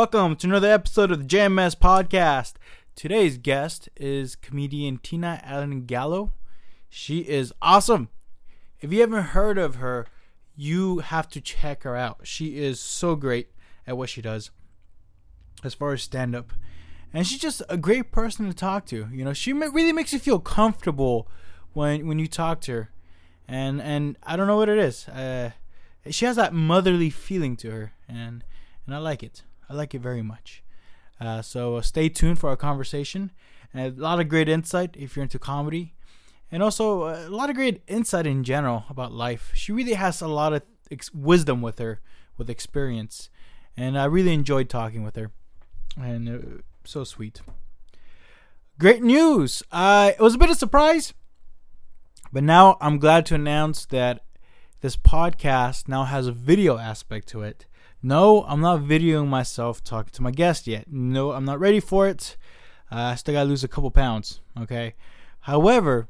Welcome to another episode of the JMS Podcast. Today's guest is comedian Tina Allen Gallo. She is awesome. If you haven't heard of her, you have to check her out. She is so great at what she does as far as stand up. And she's just a great person to talk to. You know, she really makes you feel comfortable when when you talk to her. And and I don't know what it is. Uh, she has that motherly feeling to her and and I like it. I like it very much. Uh, so uh, stay tuned for our conversation. And a lot of great insight if you're into comedy, and also uh, a lot of great insight in general about life. She really has a lot of ex- wisdom with her, with experience, and I really enjoyed talking with her, and uh, so sweet. Great news! Uh, it was a bit of a surprise, but now I'm glad to announce that this podcast now has a video aspect to it. No, I'm not videoing myself talking to my guest yet. No, I'm not ready for it. Uh, I still gotta lose a couple pounds, okay? However,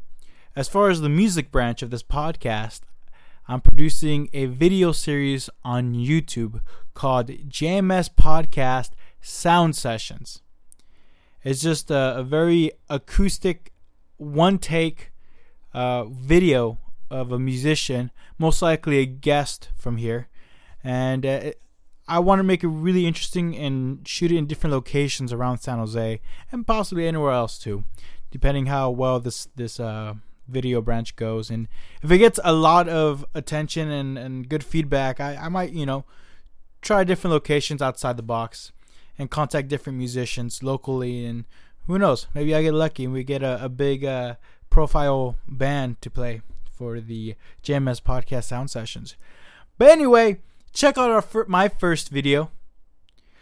as far as the music branch of this podcast, I'm producing a video series on YouTube called JMS Podcast Sound Sessions. It's just a, a very acoustic, one take uh, video of a musician, most likely a guest from here. And uh, it, I want to make it really interesting and shoot it in different locations around San Jose and possibly anywhere else too, depending how well this this uh, video branch goes. And if it gets a lot of attention and, and good feedback, I, I might you know try different locations outside the box and contact different musicians locally and who knows maybe I get lucky and we get a, a big uh, profile band to play for the JMS podcast sound sessions. But anyway check out our fir- my first video.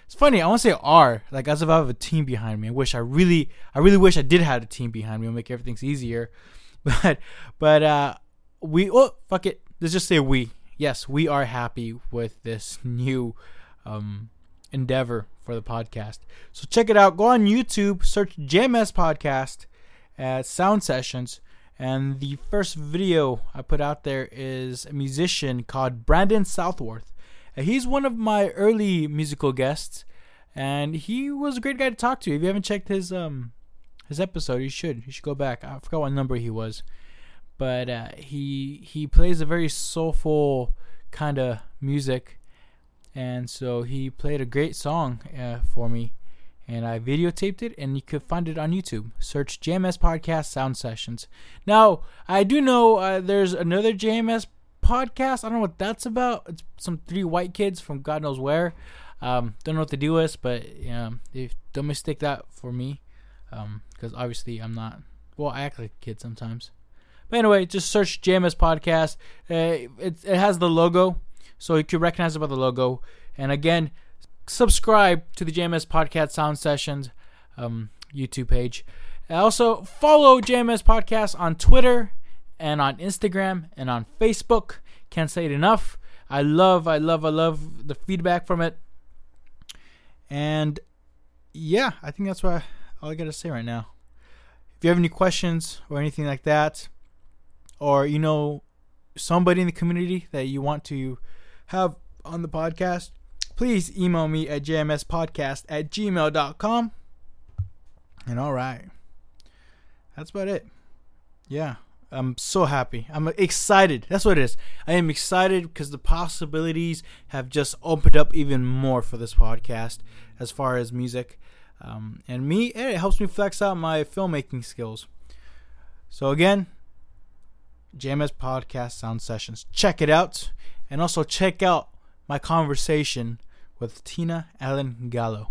It's funny. I want to say R, like as if I have a team behind me. I wish I really, I really wish I did have a team behind me. It'll make everything easier. But, but uh, we oh fuck it. Let's just say we. Yes, we are happy with this new um, endeavor for the podcast. So check it out. Go on YouTube, search JMS Podcast at Sound Sessions. And the first video I put out there is a musician called Brandon Southworth. He's one of my early musical guests, and he was a great guy to talk to. If you haven't checked his um his episode, you should. You should go back. I forgot what number he was, but uh, he he plays a very soulful kind of music, and so he played a great song uh, for me, and I videotaped it, and you could find it on YouTube. Search JMS Podcast Sound Sessions. Now I do know uh, there's another JMS podcast. I don't know what that's about. It's some three white kids from God knows where. Um, don't know what the deal is, but if, don't mistake that for me, because um, obviously I'm not. Well, I act like a kid sometimes. But anyway, just search JMS Podcast. Uh, it, it has the logo, so you can recognize it by the logo. And again, subscribe to the JMS Podcast Sound Sessions um, YouTube page. Also, follow JMS Podcast on Twitter and on Instagram and on Facebook. Can't say it enough. I love, I love, I love the feedback from it. And yeah, I think that's what all I got to say right now. If you have any questions or anything like that, or you know somebody in the community that you want to have on the podcast, please email me at jmspodcast at gmail.com. And all right, that's about it. Yeah. I'm so happy. I'm excited. That's what it is. I am excited because the possibilities have just opened up even more for this podcast as far as music. Um, and me, And it helps me flex out my filmmaking skills. So, again, JMS Podcast Sound Sessions. Check it out. And also check out my conversation with Tina Allen Gallo.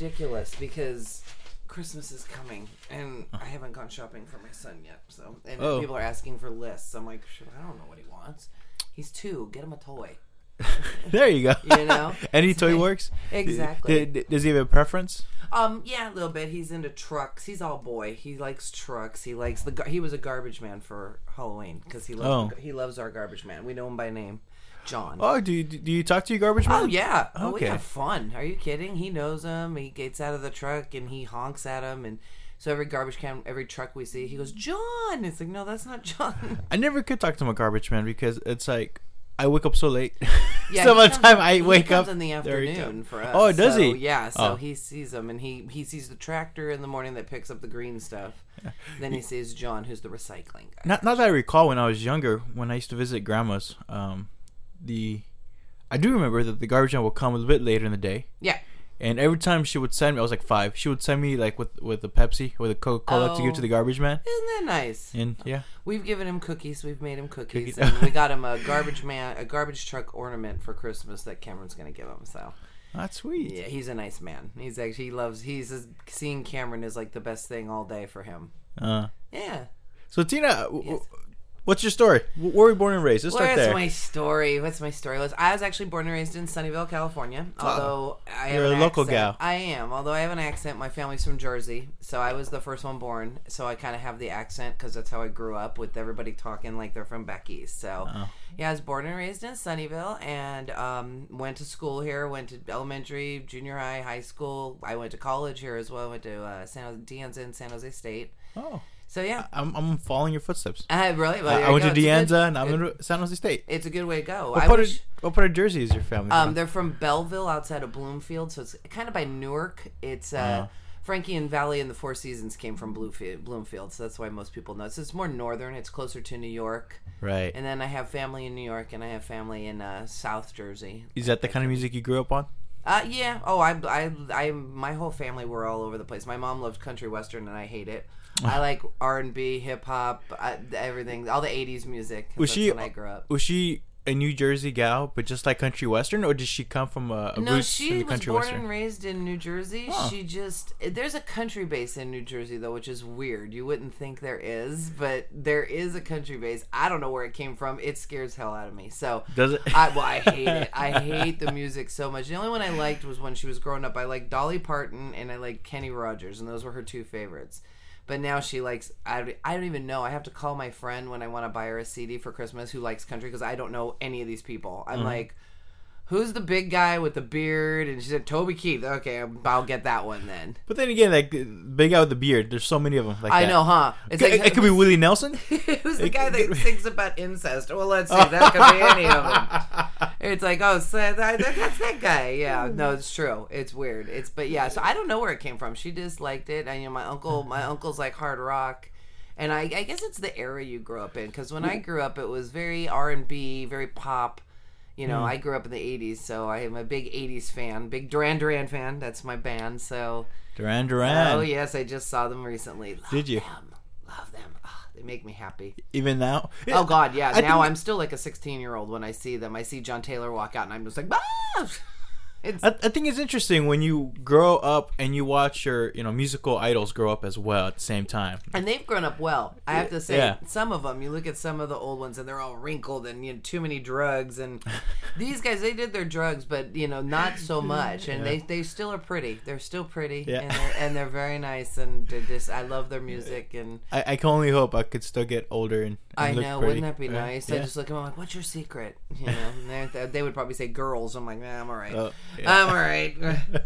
ridiculous because Christmas is coming, and I haven't gone shopping for my son yet. So, and oh. people are asking for lists. I'm like, Shit, I don't know what he wants. He's two. Get him a toy. there you go. you know, any toy works. Exactly. D- d- does he have a preference? Um, yeah, a little bit. He's into trucks. He's all boy. He likes trucks. He likes the. Gar- he was a garbage man for Halloween because he loves oh. he loves our garbage man. We know him by name. John. Oh, do you, do you talk to your garbage man? Oh yeah. Oh, Okay. we have fun. Are you kidding? He knows him. He gets out of the truck and he honks at him and so every garbage can, every truck we see, he goes, John. It's like, no, that's not John. I never could talk to my garbage man because it's like I wake up so late. Yeah, so by the time I he wake comes up in the afternoon for us. Oh, does So, he? Yeah. So Oh. he sees them and he he sees the tractor in the morning that picks up the green stuff. Then he sees John, who's the recycling guy. Not, not that I recall when I was younger, when I used to visit grandma's. Um, the I do remember that the garbage man would come a little bit later in the day, Yeah. and every time she would send me, I was like five. She would send me like with with a Pepsi or the Coca Cola to give to Oh. the garbage man, Isn't that nice? and yeah, We've given him cookies. We've made him cookies, Cookies. and we got him a garbage man, a garbage truck ornament for Christmas that Cameron's gonna give him. So that's sweet. yeah, he's a nice man. He's actually he loves. He's seeing Cameron is like the best thing all day for him. Uh, Yeah. so Tina, Yes. What's your story? Where were you born and raised? Let's start What's there. my story? What's my story? I was actually born and raised in Sunnyvale, California. Although I have You're a local accent. gal. I am. Although I have an accent. My family's from Jersey, so I was the first one born. So I kind of have the accent because that's how I grew up with everybody talking like they're from back east. So Oh. yeah, I was born and raised in Sunnyvale, and um, went to school here. Went to elementary, junior high, high school. I went to college here as well. I went to uh, San Jose, De in San Jose State. Oh, So yeah, I'm I'm following your footsteps. I really. Well, I, I went go. to It's a good- and I'm in San Jose State. It's a good way to go. What I part, wish, of, what part of Jersey is your family Um, from? they're from Belleville, outside of Bloomfield, so it's kind of by Newark. It's uh, Uh-huh. Frankie and Valli and the Four Seasons came from Bluefield, Bloomfield, so that's why most people know. So it's more northern. It's closer to New York, right. and then I have family in New York, and I have family in uh, South Jersey. Is that the kind of music you grew up on? Uh, yeah. Oh, I, I, I, my whole family were all over the place. My mom loved country western, and I hate it. I like R and B, hip hop, everything, all the '80s music. Was That's she- when I grew up? Was she a New Jersey gal, but just like country western, or did she come from a, a No, she was country born western? and raised in New Jersey. Huh. She just there's a country base in New Jersey though, which is weird. You wouldn't think there is, but there is a country base. I don't know where it came from. It scares hell out of me. So Does it? I well, I hate it. I hate the music so much. The only one I liked was when she was growing up. I liked Dolly Parton and I liked Kenny Rogers, and those were her two favorites. But now she likes. I, I don't even know. I have to call my friend when I want to buy her a CD for Christmas who likes country because I don't know any of these people. I'm mm-hmm. like, who's the big guy with the beard? And she said Toby Keith. Okay, I'll get that one then. But then again, like big guy with the beard, there's so many of them. Like I that. know, huh? It's It, it could be Willie Nelson. Who's the It guy that sings about incest? Well, let's see. That could be any of them. It's like, oh, so that, that- that's that guy. Yeah, no, it's true. It's weird. It's but yeah. So I don't know where it came from. She just liked it. And you know, my uncle, my uncle's like hard rock, and I, I guess it's the era you grew up in. Because when I grew up, it was very R and B, very pop. You know, I grew up in the '80s, so I am a big '80s fan, big Duran Duran fan. That's my band. So, Duran Duran. oh yes, I just saw them recently. Love Did you? Them. Love them. Ah, they make me happy. Even now. Oh God, yeah. I now think- I'm still like a 16 year old when I see them. I see John Taylor walk out, and I'm just like, ah! It's I, I think it's interesting when you grow up and you watch your you know musical idols grow up as well at the same time. and they've grown up well. I have to say, Yeah. some of them. You look at some of the old ones, and they're all wrinkled and you know too many drugs. And these guys, they did their drugs, but you know not so much. And they they still are pretty. They're still pretty, Yeah. and they're and they're very nice. And they're just I love their music and. I, I can only hope I could still get older and, and I know, pretty. wouldn't that be Yeah. nice? I Yeah. just look at them I'm like, "What's your secret?" You know, and they're- would probably say girls. I'm like, nah, I'm all right. Yeah. I'm all right.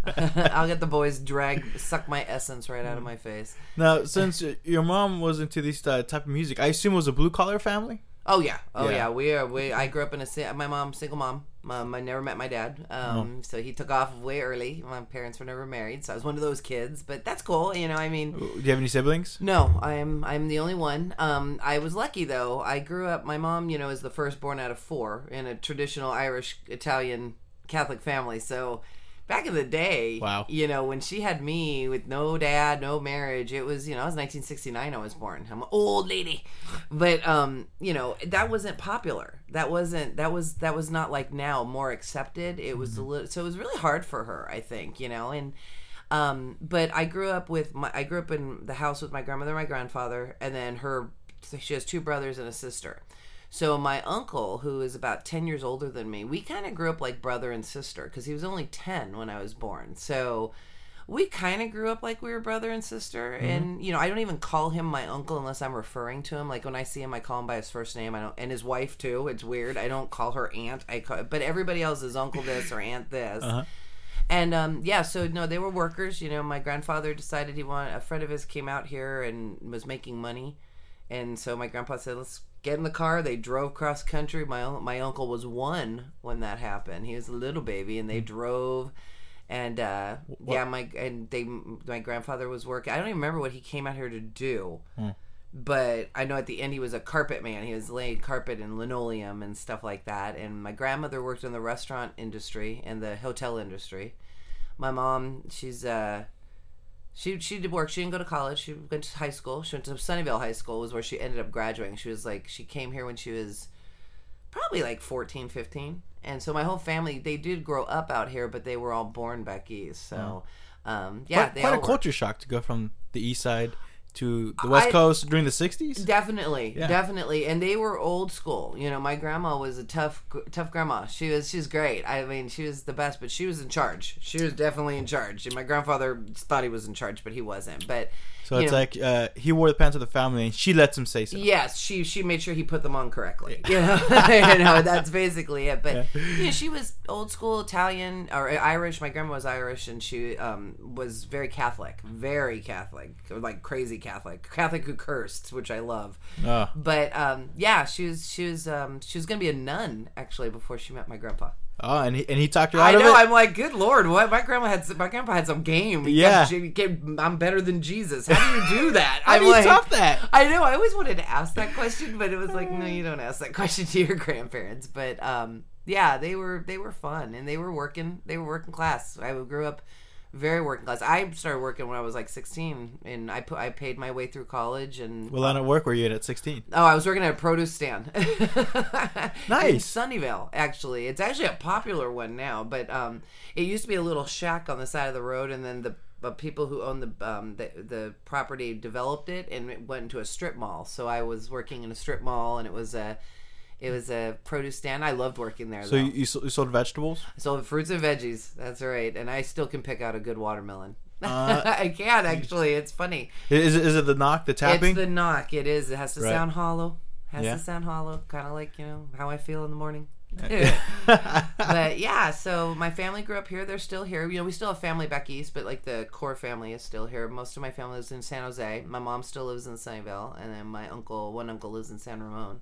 I'll get the boys drag, suck my essence right out of my face. Now, since your mom was into this uh, type of music, I assume it was a blue collar family. Oh yeah, oh Yeah. yeah. We are. We. I grew up in a. My mom, single mom. Um, I never met my dad. Um, so he took off way early. My parents were never married, so I was one of those kids. But that's cool. You know, I mean. Do you have any siblings? No, I'm I'm the only one. Um, I was lucky though. I grew up. My mom, you know, is the firstborn out of four in a traditional Irish Italian Catholic family. So back in the day, Wow. you know, when she had me with no dad, no marriage, it was you know, it was 1969. I was born. I'm an old lady, but um, you know, that wasn't popular. That wasn't that was that was not like now more accepted. It was a little so it was really hard for her. I think you know and. Um, but I grew up with my I grew up in the house with my grandmother, and my grandfather, and then her. She has two brothers and a sister. So my uncle, who is about ten years older than me, we kind of grew up like brother and sister because he was only ten when I was born. So we kind of grew up like we were brother and sister and you know i don't even call him my uncle unless i'm referring to him. Like when i see him i call him by his first name. I don't and his wife too. It's weird. I don't call her aunt. I call but everybody else is uncle this or aunt this. And um, yeah so no they were workers. You know my grandfather decided he wanted a friend of his came out here and was making money. And so my grandpa said let's get in the car they drove cross country my my uncle was one when that happened he was a little baby and they drove and uh, yeah, my and they my grandfather was working. I don't even remember what he came out here to do, but I know at the end he was a carpet man. He was laying carpet and linoleum and stuff like that. And my grandmother worked in the restaurant industry and the hotel industry. My mom, she's uh, she she did work. She didn't go to college. She went to high school. She went to Sunnyvale High School was where she ended up graduating. She was like she came here when she was probably like 14 15 and so my whole family they did grow up out here but they were all born back east so um, yeah quite, they quite a culture shock to go from the east side to the west I- coast during the 60s. Definitely, Yeah. definitely, and they were old school. You know, my grandma was a tough, tough grandma. She was, she was great. I mean, she was the best, but she was in charge. She was definitely in charge. And my grandfather thought he was in charge, but he wasn't. But So it's know, like uh, he wore the pants of the family and she lets him say so. Yes, she she made sure he put them on correctly. You know, you know that's basically it. But yeah. she was old school Italian or Irish. My grandma was Irish, and she um, was very Catholic, very Catholic, like crazy Catholic, Catholic who cursed, which I love. Oh. But um, yeah, she was she was um, she was gonna be a nun actually before she met my grandpa. Oh, and he, and he talked her out I know. I'm like, good lord, what? My grandma had some- my grandpa had some game. He Yeah. kept- she kept, I'm better than Jesus. How do you do that? How I'm do you like, top that? I know. I always wanted to ask that question, but it was like, no, you don't ask that question to your grandparents. But um, yeah, they were they were fun and they were working. They were working class. I grew up very working class. I started working when I was like 16, and I put I paid my way through college and. What line of work were you in at 16? Oh, I was working at a produce stand. In Nice. Sunnyvale, actually. It's actually a popular one now, but um, it used to be a little shack on the side of the road, and then the uh, people who owned the, um, the the property developed it, and it went into a strip mall. So I was working in a strip mall, and it was a it was a produce stand. I loved working there. So though. you, you sold you sold vegetables? So fruits and veggies. That's right, and I still can pick out a good watermelon. Uh, I can actually. It's funny. Is it, is it the knock, the tapping? It's the knock. It is. It has to Right. sound hollow. Has Yeah. to sound hollow. Kind of like you know how I feel in the morning. But yeah, so my family grew up here. They're still here. You know, we still have family back east, but like the core family is still here. Most of my family lives in San Jose. My mom still lives in Sunnyvale, and then my uncle, one uncle, lives in San Ramon.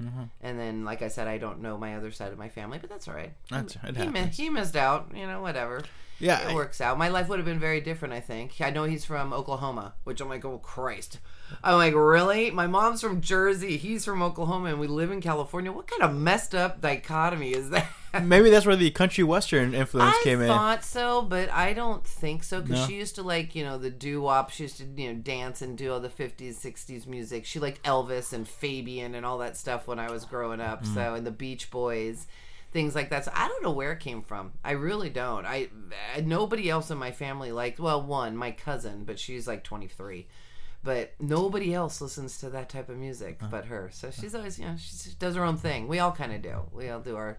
Mm-hmm. And then, like I said, I don't know my other side of my family, but that's all right. That's- he, he missed out. You know, whatever. Yeah. It works out. My life would have been very different, I think. I know he's from Oklahoma, which I'm like, oh Christ. I'm like, really? My mom's from Jersey. He's from Oklahoma, and we live in California. What kind of messed up dichotomy is that? Maybe that's where the country western influence I came in. I thought so, but I don't think so because No? she used to like you know the doo wop. She used to you know dance and do all the fifties, sixties music. She liked Elvis and Fabian and all that stuff when I was growing up. Mm. So and the Beach Boys, things like that. So I don't know where it came from. I really don't. I, I nobody else in my family liked. Well, one my cousin, but she's like twenty three. But nobody else listens to that type of music but her. So she's always, you know, she does her own thing. We all kind of do. We all do our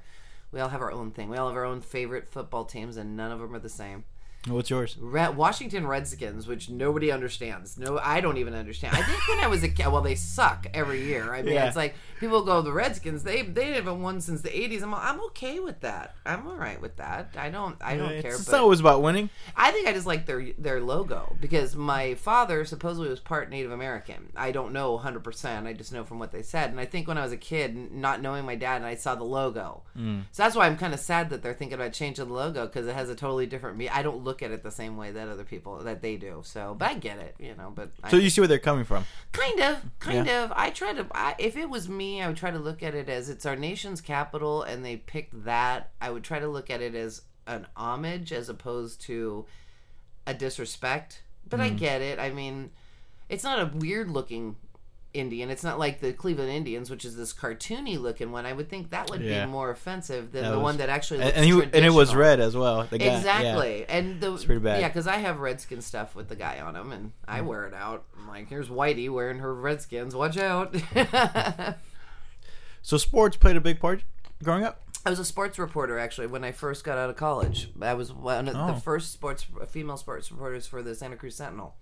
we all have our own thing. We all have our own favorite football teams, and none of them are the same. What's yours? Re- Washington Redskins, which nobody understands. No, I don't even understand. I think when I was a kid, well, they suck every year. I mean, Yeah. it's like people go the Redskins. They they haven't won since the '80s. I'm I'm okay with that. I'm all right with that. I don't I don't it's care. it's always about winning. I think I just like their their logo because my father supposedly was part Native American. I don't know 100%. I just know from what they said. And I think when I was a kid, not knowing my dad, and I saw the logo. Mm. So that's why I'm kind of sad that they're thinking about changing the logo because it has a totally different me. I don't look at it the same way that other people that they do. So, but I get it, you know. But I, So you see where they're coming from. kind of, kind of. I try to. I, if it was me, I would try to look at it as it's our nation's capital, and they picked that. I would try to look at it as an homage as opposed to a disrespect. But I mm. get it. I mean, it's not a weird looking Indian. It's not like the Cleveland Indians, which is this cartoony looking one. I would think that would Yeah. be more offensive than That the was- one that actually and, he, and it was red as well. The guy, yeah. Exactly, and the It's pretty bad. Yeah, because I have redskin stuff with the guy on him, and I mm. wear it out. I'm like, here's Whitey wearing her redskins. Watch out. So sports played a big part growing up. I was a sports reporter actually when I first got out of college. I was one of Oh. the first sports female sports reporters for the Santa Cruz Sentinel,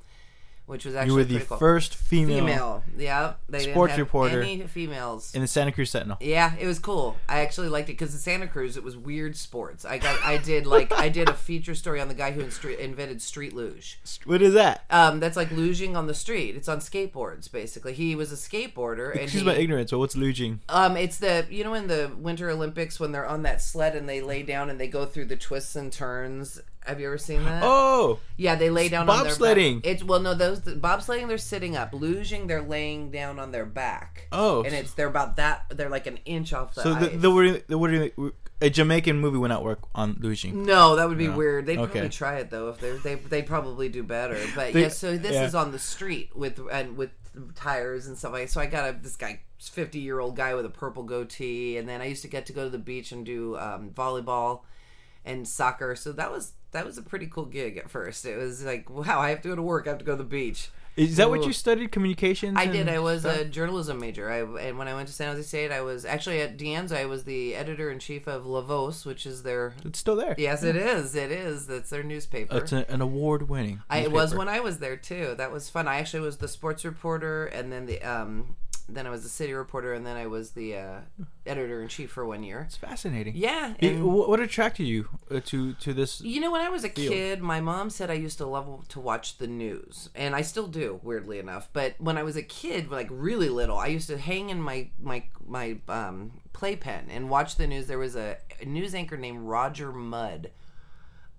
which was actually You were the cool. first female, female. Yeah, they didn't sports have reporter Any females. in the Santa Cruz Sentinel. Yeah, it was cool. I actually liked it because in Santa Cruz it was weird sports. I got, I did like, I did a feature story on the guy who invented street luge. What is that? Um, that's like luging on the street. It's on skateboards basically. He was a skateboarder, and Excuse he, my ignorance, but what's luging? um, it's the you know in the Winter Olympics when they're on that sled and they lay down and they go through the twists and turns. Have you ever seen that? Oh, Yeah, they lay down on their Bobsledding. back. It's well, no, those bobsledding they're sitting up. Luging they're laying down on their back. Oh. and it's they're about that. They're like an inch off the so the ice. the, word- the, word- a Jamaican movie would not work on luging. no, that would be No. weird. They'd Okay. probably try it though if they they they probably do better. But They- yeah, so this yeah. is on the street with and with tires and stuff like. So I got a this guy. 50 year old guy with a purple goatee and then i used to get to go to the beach and do um, volleyball and soccer so that was that was a pretty cool gig at first it was like wow i have to go to work i have to go to the beach Is that what you studied? Communications? I did. I was stuff? a journalism major. I and when I went to San Jose State, I was actually at De Anza. I was the editor in chief of La Voz, which is their. It's still there. Yes, it is. It is. That's their newspaper. It's a, an award-winning. I, it was when I was there too. That was fun. I actually was the sports reporter, and then the um, then I was the city reporter, and then I was the uh, editor in chief for one year. It's fascinating. Yeah. Wh- what attracted you uh, to to this? You know, when I was a Field. kid, my mom said I used to love to watch the news, and I still do, weirdly enough. But when I was a kid, like really little, I used to hang in my my my um, playpen and watch the news. There was a, a news anchor named Roger Mudd.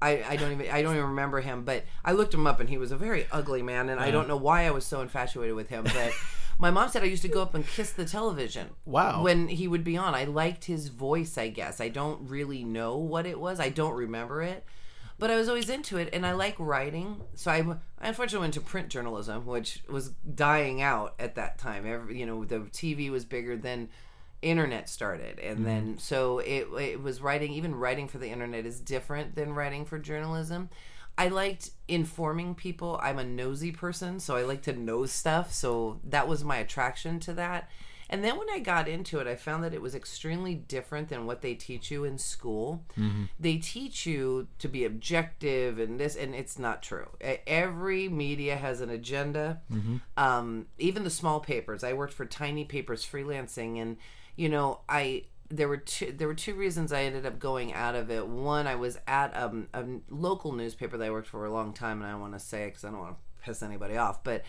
I, I don't even I don't even remember him, but I looked him up, and he was a very ugly man, and I don't know why I was so infatuated with him, but. My mom said I used to go up and kiss the television. Wow. When he would be on, I liked his voice. I guess I don't really know what it was. I don't remember it, but I was always into it, and I like writing. So I, I unfortunately went to print journalism, which was dying out at that time. Every, you know, the TV was bigger than internet started and mm-hmm. then so it, it was writing even writing for the internet is different than writing for journalism i liked informing people. I'm a nosy person so i like to know stuff so that was my attraction to that. And then when i got into it i found that it was extremely different than what they teach you in school. They teach you to be objective and this and it's not true. Every media has an agenda. Um, even the small papers. I worked for tiny papers freelancing and you know i there were two there were two reasons i ended up going out of it one i was at um, a local newspaper that i worked for a long time and i don't want to say it because i don't want to piss anybody off but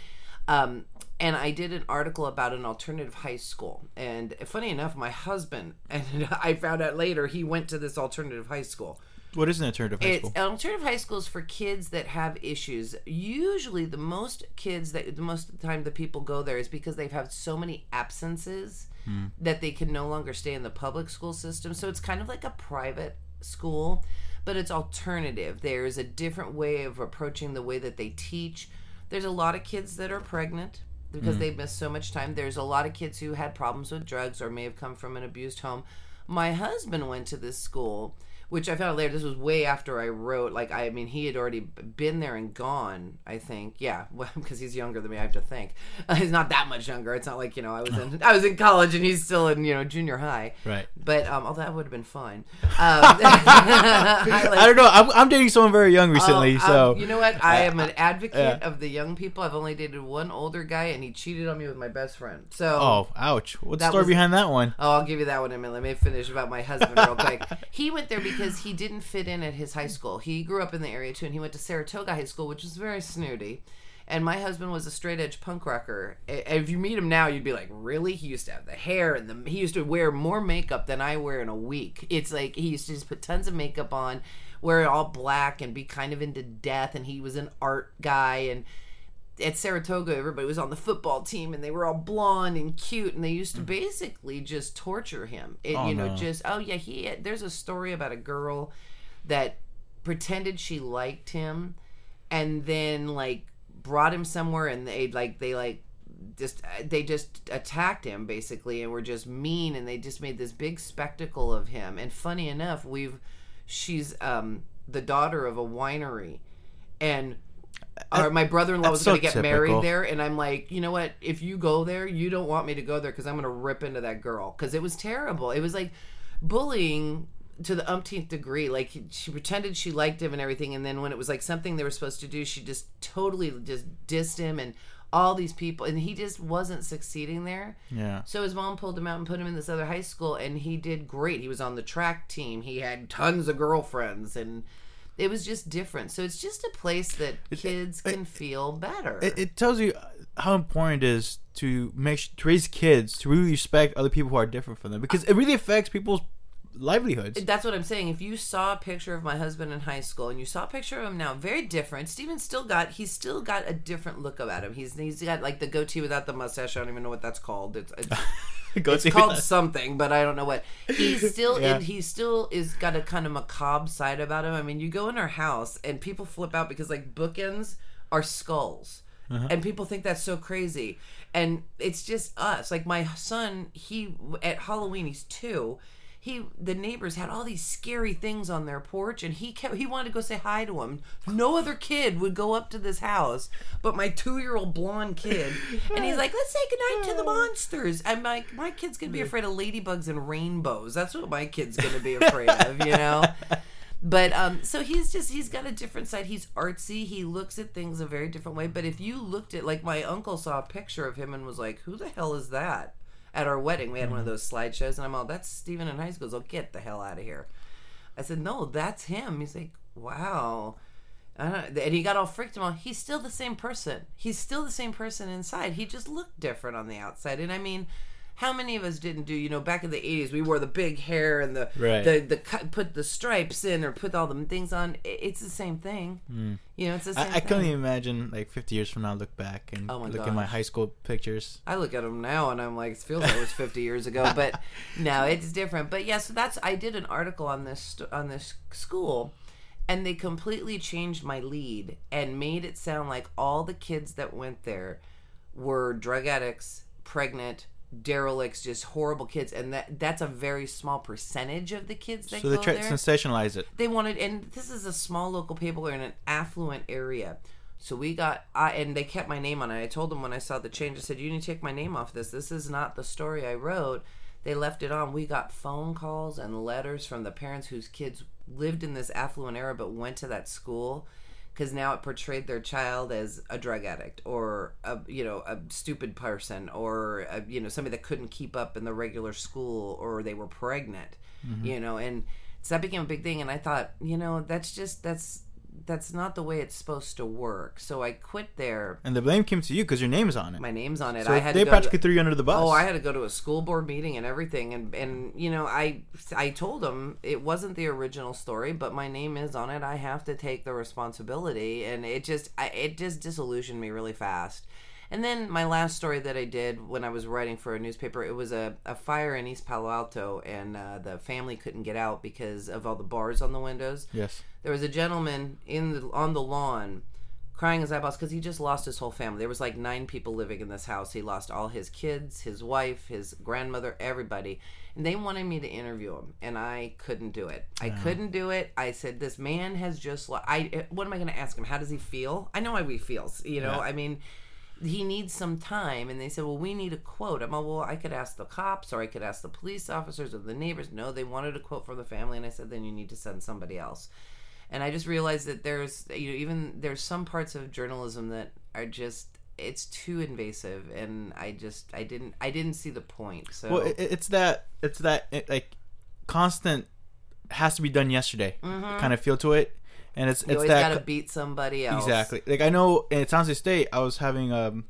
um, and I did an article about an alternative high school. And funny enough, my husband, and I found out later, he went to this alternative high school. What is an alternative high It's school? alternative high schools for kids that have issues. Usually, the most kids that the most of the time the people go there is because they've had so many absences Hmm. that they can no longer stay in the public school system. So it's kind of like a private school, but it's alternative. There's a different way of approaching the way that they teach. There's a lot of kids that are pregnant because hmm. they've missed so much time. There's a lot of kids who had problems with drugs or may have come from an abused home. My husband went to this school, which I found out later. This was way after I wrote. Like, I mean, he had already been there and gone. I think, yeah, well, because he's younger than me. I have to think he's not that much younger. It's not like you know I was in I was in college and he's still in you know junior high. Right. But um, although that would have been fun. Um, I like- I don't know. I'm, I'm dating someone very young recently, Oh, so um, you know what? I am an advocate yeah. of the young people. I've only dated one older guy, and he cheated on me with my best friend. So, oh, ouch! What's the story was- behind that one? Oh, I'll give you that one in a minute. Let me finish about my husband real quick. He went there because he didn't fit in at his high school. He grew up in the area too, and he went to Saratoga High School, which is very snooty. And my husband was a straight edge punk rocker. If you meet him now, you'd be like, "Really?" He used to have the hair and the he used to wear more makeup than I wear in a week. It's like he used to just put tons of makeup on, wear it all black, and be kind of into death. And he was an art guy and at Saratoga, everybody was on the football team and they were all blonde and cute, and they used to basically just torture him. It, Oh, you know, no. just oh yeah, he. There's a story about a girl that pretended she liked him, and then like brought him somewhere, and they like they like just they just attacked him basically and were just mean and they just made this big spectacle of him and funny enough we've she's um the daughter of a winery and our, my brother-in-law was that's going to so get married there and i'm like you know what if you go there you don't want me to go there because i'm going to rip into that girl because it was terrible it was like bullying to the umpteenth degree like she pretended she liked him and everything and then when it was like something they were supposed to do she just totally just dissed him and all these people and he just wasn't succeeding there Yeah. so his mom pulled him out and put him in this other high school, and he did great. He was on the track team. He had tons of girlfriends, and it was just different. So it's just a place that kids can feel better. It, it tells you how important it is to make to raise kids to really respect other people who are different from them because it really affects people's livelihoods. That's what I'm saying. If you saw a picture of my husband in high school and you saw a picture of him now, very different. Steven's still got he's still got a different look about him. He's he's got like the goatee without the mustache. I don't even know what that's called. It's, it's it's called that. something, but I don't know what. He's still Yeah. in, he still is got a kind of macabre side about him. I mean, you go in our house and people flip out because like bookends are skulls. Uh-huh. And people think that's so crazy. And it's just us. Like my son, he at Halloween, he's 2. He the neighbors had all these scary things on their porch and he kept he wanted to go say hi to him. No other kid would go up to this house but my 2-year-old blonde kid. And he's like, "Let's say goodnight to the monsters." I'm like, "My kid's going to be afraid of ladybugs and rainbows. That's what my kid's going to be afraid of, you know?" But um, so he's just he's got a different side. He's artsy. He looks at things a very different way. But if you looked at like my uncle saw a picture of him and was like, "Who the hell is that?" At our wedding, we had one of mm-hmm. those slideshows, and I'm all, "That's Stephen in high school." so "Oh, get the hell out of here!" I said, "No, that's him." He's like, "Wow." I don't, and he got all freaked out. He's still the same person. He's still the same person inside. He just looked different on the outside. And I mean, how many of us didn't do? You know, back in the '80s, we wore the big hair and the Right. the the cut, put the stripes in or put all the things on. It's the same thing. Hmm. You know, it's the same. I, I couldn't even imagine like 50 years from now look back and Oh look at my high school pictures. I look at them now and I'm like, it feels like it was 50 years ago, but no, it's different. But yeah, so that's I did an article on this on this school, and they completely changed my lead and made it sound like all the kids that went there were drug addicts, pregnant, derelicts, just horrible kids, and that that's a very small percentage of the kids that So they tried to sensationalize it. they wanted and this is a small local paper in an affluent area. So we got i and they kept my name on it. I told them when i saw the change i said you need to take my name off this. This is not the story i wrote. They left it on. We got phone calls and letters from the parents whose kids lived in this affluent area but went to that school because now it portrayed their child as a drug addict or a you know a stupid person or a, you know somebody that couldn't keep up in the regular school or they were pregnant mm-hmm. you know and so that became a big thing and i thought you know that's just that's that's not the way it's supposed to work so i quit there And the blame came to you because your name is on it. my name's on it so i had they practically to, threw you under the bus. Oh, I had to go to a school board meeting and everything, and and you know, I I told them it wasn't the original story, but my name is on it. I have to take the responsibility, and it just I, it just disillusioned me really fast. And then my last story that I did when I was writing for a newspaper, it was a, a fire in East Palo Alto, and uh, the family couldn't get out because of all the bars on the windows Yes. there was a gentleman in the on the lawn crying his eyeballs because he just lost his whole family. There was like nine people living in this house. He lost all his kids, his wife, his grandmother, everybody. And they wanted me to interview him, and I couldn't do it. I couldn't do it. I said, "This man has just. Lo- I. What am I going to ask him? How does he feel? I know how he feels. You know. Yeah. I mean." He needs some time and they said well we need a quote. I'm like well i could ask the cops or i could ask the police officers or the neighbors. No they wanted a quote from the family and i said then you need to send somebody else. And i just realized that there's you know even there's some parts of journalism that are just it's too invasive and i just i didn't i didn't see the point so Well, it, it's that it's that it, like constant has to be done yesterday. Mm-hmm. Kind of feel to it, and it's you it's always that got to beat somebody else exactly. Like I know in San Jose State, I was having um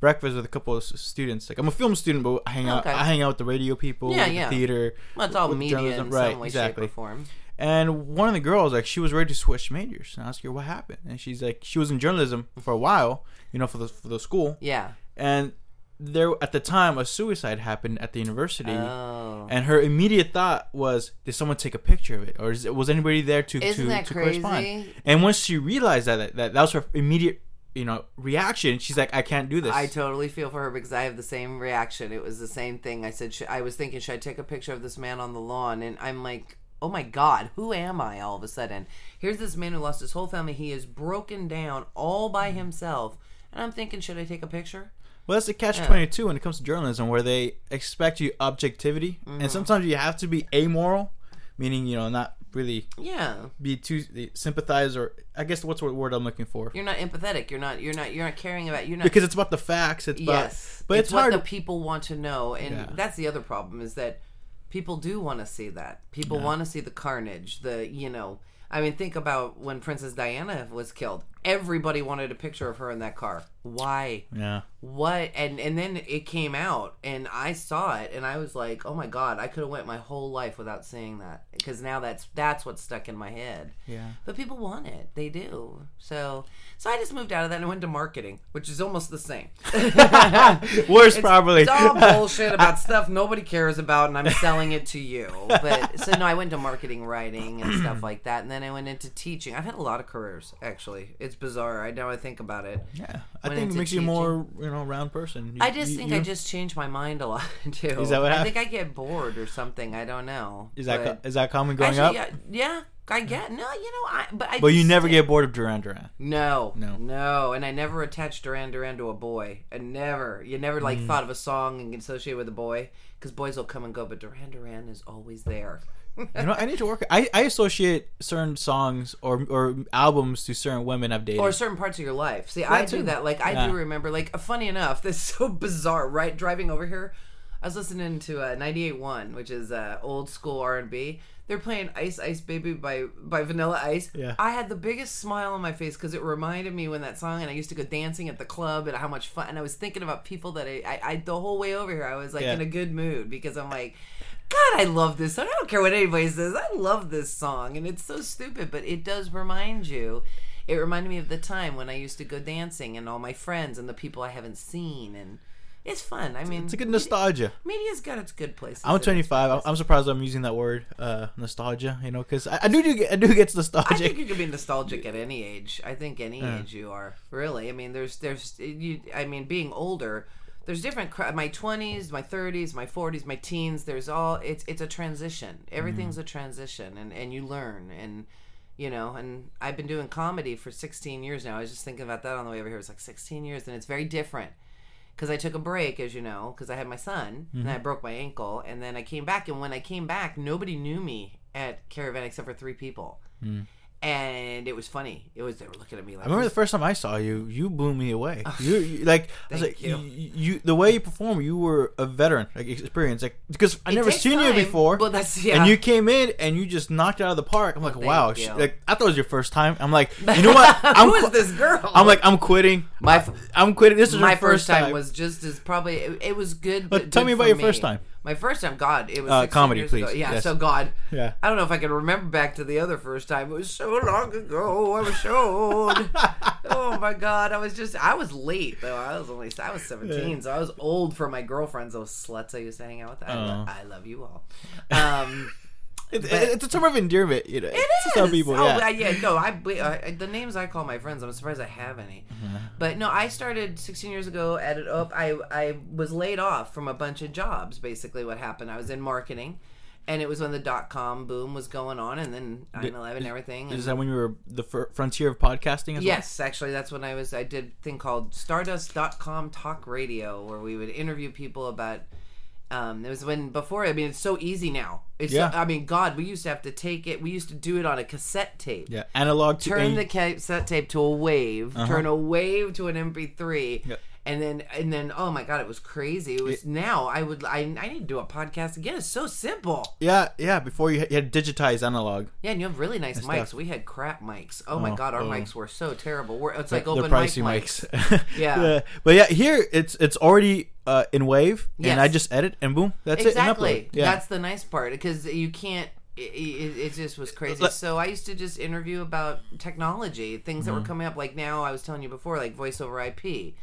breakfast with a couple of students. Like I'm a film student, but I hang out. Okay. I hang out with the radio people, Yeah, yeah. the theater. well it's all media journalism. in right? some way exactly. shape or form And one of the girls, like, she was ready to switch majors, and I asked her what happened, and she's like, she was in journalism for a while, you know, for the for the school, yeah and there at the time a suicide happened at the university. oh And her immediate thought was, "Did someone take a picture of it, or is, was anybody there to Isn't to, that to crazy? correspond?" And once she realized that, that that that was her immediate you know reaction. She's like, I can't do this. I totally feel for her because I have the same reaction. It was the same thing. I said, sh- I was thinking, should I take a picture of this man on the lawn? And I'm like, oh my God, who am I all of a sudden? Here's this man who lost his whole family. He is broken down all by himself. And I'm thinking, should I take a picture? Well, that's the catch twenty two when it comes to journalism, where they expect you objectivity, Mm-hmm. and sometimes you have to be amoral, meaning you know not really Yeah. be too sympathize or I guess what's the word I'm looking for You're not empathetic. You're not. You're not. You're not caring about. You're not. because it's about the facts. It's about, yes, but it's, what hard. the people want to know, and Yeah. that's the other problem is that people do want to see that. People Yeah. want to see the carnage. The you know, I mean, think about when Princess Diana was killed. Everybody wanted a picture of her in that car. Why? yeah, What? And and then it came out, and I saw it, and I was like, oh my god, I could have went my whole life without seeing that because now that's that's what's stuck in my head. yeah. But people want it. They do. So so I just moved out of that and went to marketing, which is almost the same. Worse probably. It's all bullshit about stuff nobody cares about, and I'm selling it to you. But so no, I went to marketing, writing, and stuff like that, and then I went into teaching. I've had a lot of careers actually. It's bizarre. I now I think about it. yeah, I went think it makes you more you know round person. You- I just you- think I just change my mind a lot too. Is that what I happened? think I get bored or something. I don't know. is that co- is that common growing actually, up? Yeah, yeah, I get no. You know, I but I. But you never get bored of Duran Duran. No, No. no, and I never attached Duran Duran to a boy. I never. You never Mm. like thought of a song and associate with a boy because boys will come and go, but Duran Duran is always there. You know, I need to work. I, I associate certain songs or or albums to certain women I've dated. or certain parts of your life. See, I do too. that. Like I Yeah. do remember. Like funny enough, this is so bizarre. Right, driving over here, I was listening to uh, 98.1, which is uh, old school R and B. They're playing "Ice Ice Baby" by by Vanilla Ice. Yeah. I had the biggest smile on my face because it reminded me when that song, and I used to go dancing at the club and how much fun. And I was thinking about people that I, I, I the whole way over here, I was like Yeah. in a good mood because I'm like. God, I love this song. I don't care what anybody says. I love this song, and it's so stupid, but it does remind you. It reminded me of the time when I used to go dancing and all my friends and the people I haven't seen, and it's fun. I mean, it's a good nostalgia. media's got its good places. I'm 25. I'm, I'm surprised I'm using that word, uh, nostalgia. You know, because I, I do get I do get nostalgic. I think you can be nostalgic at any age. I think any Yeah. age you are. Really. I mean, there's there's you. I mean, being older, there's different. My 20s, my 30s, my 40s, my teens. There's all. It's it's a transition. Everything's Mm-hmm. a transition, and and you learn and. You know, and I've been doing comedy for 16 years now. I was just thinking about that on the way over here. it's like 16 years, and it's very different because I took a break, as you know, because I had my son and I broke my ankle, and then I came back. And when I came back, nobody knew me at Caravan except for three people, and it was funny. It was they were looking at me like I remember the first time I saw you, you blew me away. You, you like I was like you. you. you the way you perform, you were a veteran, like experience, like because I It never seen you before. Well, that's yeah. And you came in and you just knocked it out of the park. I'm like, wow, you. sh- like I thought it was your first time. I'm like, you know what? I'm Who is this girl? I'm like, I'm quitting. My f- I'm quitting. This is my first time, was just as probably it, it was good. But But tell good me about for your first time. My first time, God, it was Uh, 16 comedy, years ago. please. Yeah, Yes. so God, Yeah. I don't know if I can remember back to the other first time. It was so long ago. I was so old. oh my God, I was just I was late though. I was only I was 17, so I was old for my girlfriends. Those sluts I used to hang out with. I, lo- Oh. I love you all. Um, It, it's a term of endearment, you know. It is. some people. Oh, yeah. I- yeah. No, I, I the names I call my friends. I'm surprised I have any. Mm-hmm. But no, I started 16 years ago at it up. I I was laid off from a bunch of jobs. Basically, what happened? I was in marketing, and it was when the dot com boom was going on, and then 9/11 and everything. Is and- that when you were the fr- frontier of podcasting? As Yes, actually, that's when I was. I did a thing called Stardust.com Talk Radio, where we would interview people about. Um, it was when before. I mean, it's so easy now. It's. Yeah. I mean, God, we used to have to take it. We used to do it on a cassette tape. Yeah, analog to Turn and- the cassette tape to a wave. Turn a wave to an MP3. Yeah. And then, and then, oh my god, it was crazy. It was now. I would, I, I need to do a podcast again. It's so simple. Yeah, yeah. Before you had, you had digitized analog. Yeah, and you have really nice mics. stuff. We had crap mics. Oh, my Oh, god, our oh. mics were so terrible. We're, it's like open mic mics. mics. Yeah. But yeah, here it's it's already uh, in wave, Yes. and I just edit and boom, that's exactly. it. and upload. Yeah. That's the nice part because you can't. It, it, it just was crazy. Let- So I used to just interview about technology, things Mm-hmm. that were coming up. Like now, I was telling you before, like voice over IP.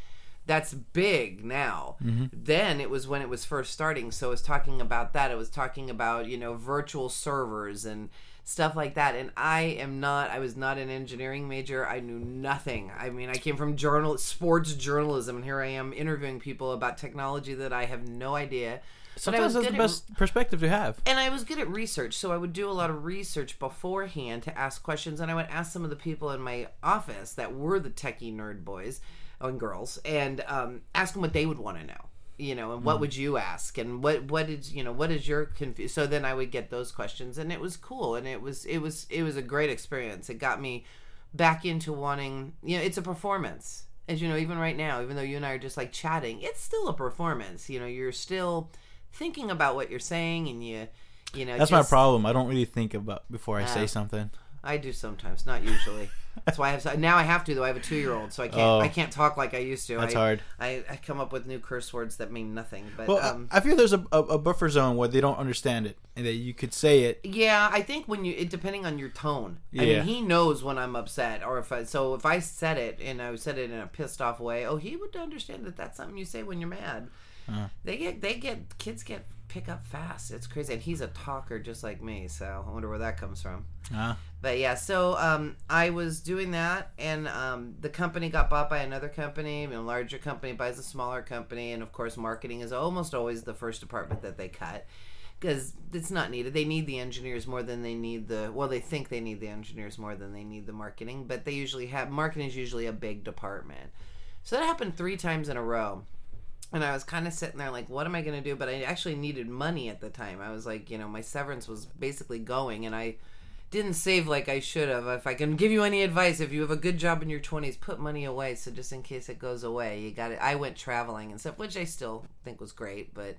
that's big now. Mm-hmm. Then it was when it was first starting, so it was talking about that. It was talking about you know virtual servers and stuff like that. And I am not. I was not an engineering major. I knew nothing. I mean, I came from journal sports journalism, and here I am interviewing people about technology that I have no idea. Sometimes that's the good at- best perspective to have. and I was good at research, so I would do a lot of research beforehand to ask questions, and I would ask some of the people in my office that were the techie nerd boys and girls, and um, ask them what they would want to know, you know, and what would you ask, and what what is you know what is your confu So then I would get those questions, and it was cool, and it was it was it was a great experience. It got me back into wanting, you know, it's a performance. As you know, even right now, even though you and I are just like chatting, it's still a performance. You know, you're still thinking about what you're saying and you you know That's just- my problem. I don't really think about before I Ah. say something. i do sometimes not usually that's why i have now i have to though i have a two-year-old so i can't Oh. i can't talk like i used to That's I, hard. I, I come up with new curse words that mean nothing but Well, um I feel there's a, a, a buffer zone where they don't understand it, and that you could say it. yeah i think when you it depending on your tone i Yeah. mean he knows when i'm upset or if i so if i said it and i said it in a pissed off way oh he would understand that that's something you say when you're mad Uh. they get they get kids get pick up fast it's crazy and he's a talker just like me so i wonder where that comes from Ah, but yeah, so um, I was doing that, and um, the company got bought by another company. A larger company buys a smaller company, and of course, marketing is almost always the first department that they cut because it's not needed. They need the engineers more than they need the. Well, they think they need the engineers more than they need the marketing, but they usually have marketing is usually a big department. So that happened three times in a row. And I was kind of sitting there like, what am I going to do? But I actually needed money at the time. I was like, you know, my severance was basically going, and I didn't save like I should have. If I can give you any advice, if you have a good job in your 20s, put money away so just in case it goes away, you got it. I went traveling and stuff, which I still think was great, but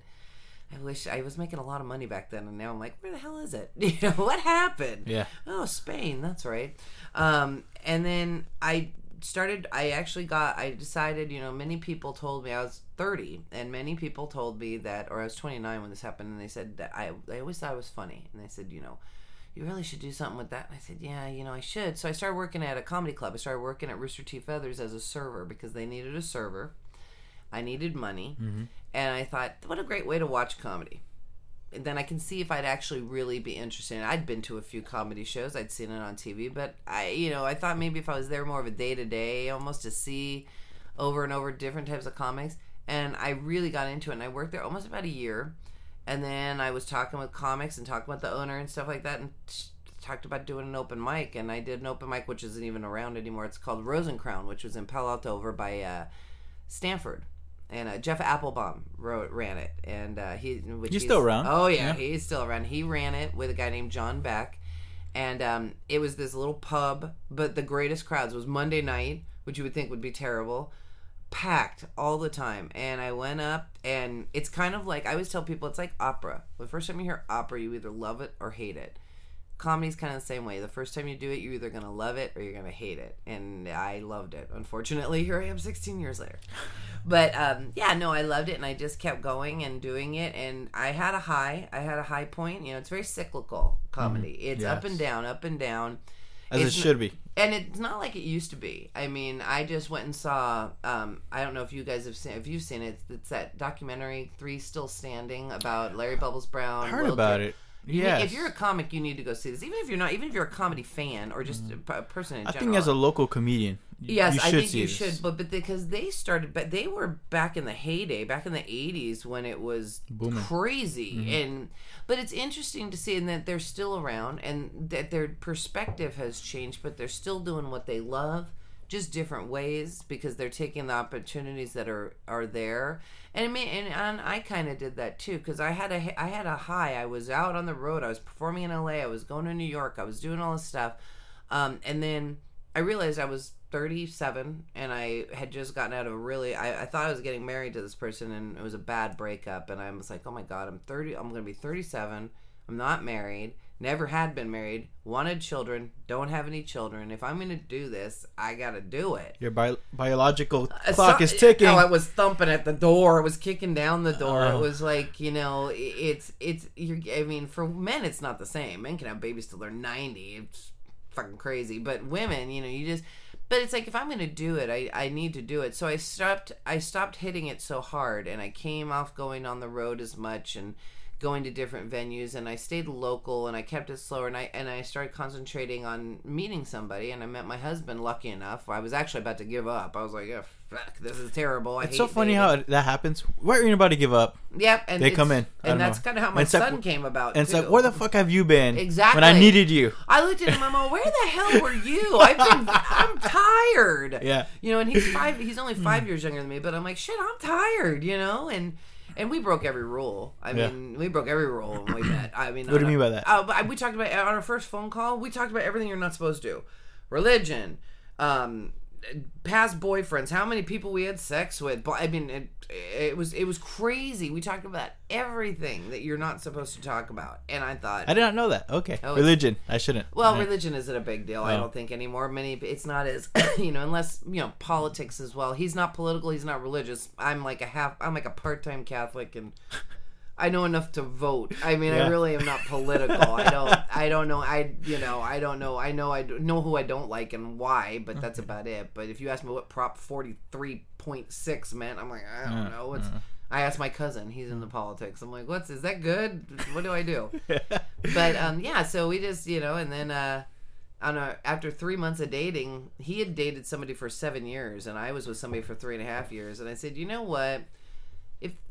I wish I was making a lot of money back then, and now I'm like, where the hell is it? You know, what happened? yeah. Oh, Spain, that's right. Um, and then I started, I actually got, I decided, you know, many people told me I was 30, and many people told me that, or I was 29 when this happened, and they said that I, they always thought it was funny. And they said, you know, you really should do something with that. And I said, yeah, you know, I should. So I started working at a comedy club. I started working at Rooster T. Feathers as a server because they needed a server. I needed money. Mm-hmm. And I thought, what a great way to watch comedy. Then I can see if I'd actually really be interested. I'd been to a few comedy shows. I'd seen it on TV, but I, you know, I thought maybe if I was there more of a day to day, almost to see over and over different types of comics. And I really got into it. And I worked there almost about a year. And then I was talking with comics and talking with the owner and stuff like that, and t- talked about doing an open mic. And I did an open mic, which isn't even around anymore. It's called Rosencrown, which was in Palo Alto over by uh, Stanford. And uh, Jeff Applebaum wrote, ran it, and uh, he which He's still around. Oh yeah, Yeah. he's still around. He ran it with a guy named John Beck, and um, it was this little pub. But the greatest crowds was Monday night, which you would think would be terrible, packed all the time. And I went up, and it's kind of like I always tell people, it's like opera. The first time you hear opera, you either love it or hate it. Comedy's kind of the same way. The first time you do it, you're either gonna love it or you're gonna hate it. And I loved it. Unfortunately, here I am 16 years later. But um, yeah, no, I loved it, and I just kept going and doing it. And I had a high. I had a high point. You know, it's very cyclical comedy. It's up and down, up and down As It's it should be. and it's not like it used to be. I mean, I just went and saw. Um, I don't know if you guys have seen. If you've seen it, it's that documentary "Three Still Standing" about Larry Bubbles Brown. I heard Will about it. Yeah. If you're a comic, you need to go see this. Even if you're not, even if you're a comedy fan or just a p- a person in Mm-hmm. I think as a local comedian, Yes, I think you this. should, but but because they started, but they were back in the heyday, back in the '80s when it was Booming. crazy, Mm-hmm. and but it's interesting to see and that they're still around and that their perspective has changed, but they're still doing what they love, just different ways because they're taking the opportunities that are are there. And I mean, and, and I kind of did that too because I had a I had a high. I was out on the road. I was performing in LA. I was going to New York. I was doing all this stuff, um, and then I realized I was 37 and I had just gotten out of a really I, I thought I was getting married to this person and it was a bad breakup and I was like, "Oh my god, I'm 30 I'm going to be 37. I'm not married, never had been married, wanted children, don't have any children. If I'm going to do this, I got to do it." Your bi- biological Uh, clock so- is ticking. Oh, I was thumping at the door. It was kicking down the door. Oh. It was like you know, it's it's. You're, I mean, for men, it's not the same. Men can have babies till they're ninety. It's fucking crazy. But women, you know, you just but it's like if I'm going to do it, I, I need to do it. So I stopped I stopped hitting it so hard, and I came off going on the road as much and going to different venues and I stayed local and I kept it slower and I and I started concentrating on meeting somebody and I met my husband lucky enough I was actually about to give up I was like oh, fuck this is terrible I It's so funny dating." how that happens. Why are you about to give up? yep and they come in. I and that's kind of how And my like- son came about And it's like, where the fuck have you been? Exactly when I needed you. I looked at him. I'm like, where the hell were you? I've been, I'm tired. Yeah. You know, and he's five. He's only five hmm. years younger than me, but I'm like, shit, I'm tired. You know, and and we broke every rule. I Yeah. mean, we broke every rule when we met. I mean, What do you mean by that? Oh, but we talked about on our first phone call. We talked about everything you're not supposed to, do, religion, um, past boyfriends, how many people we had sex with. But I mean, it, it was it was crazy. We talked about everything that you're not supposed to talk about, and I thought. I did not know that. Okay. Oh, Religion. I shouldn't. Well, Yeah. religion isn't a big deal. I Oh. don't think anymore. Many, it's not as you know, unless you know politics as well. He's not political. He's not religious. I'm like a half. I'm like a part-time Catholic, and I know enough to vote. I mean, Yeah. I really am not political. I don't. I don't know. I you know. I don't know. I know. I know who I don't like and why, but that's about it. But if you ask me what Prop 43.6 meant, I'm like, I don't know. It's. I asked my cousin. He's into politics. I'm like, what's is that good? What do I do? but um yeah so we just you know and then uh on a, after three months of dating he had dated somebody for seven years and i was with somebody for three and a half years and i said you know what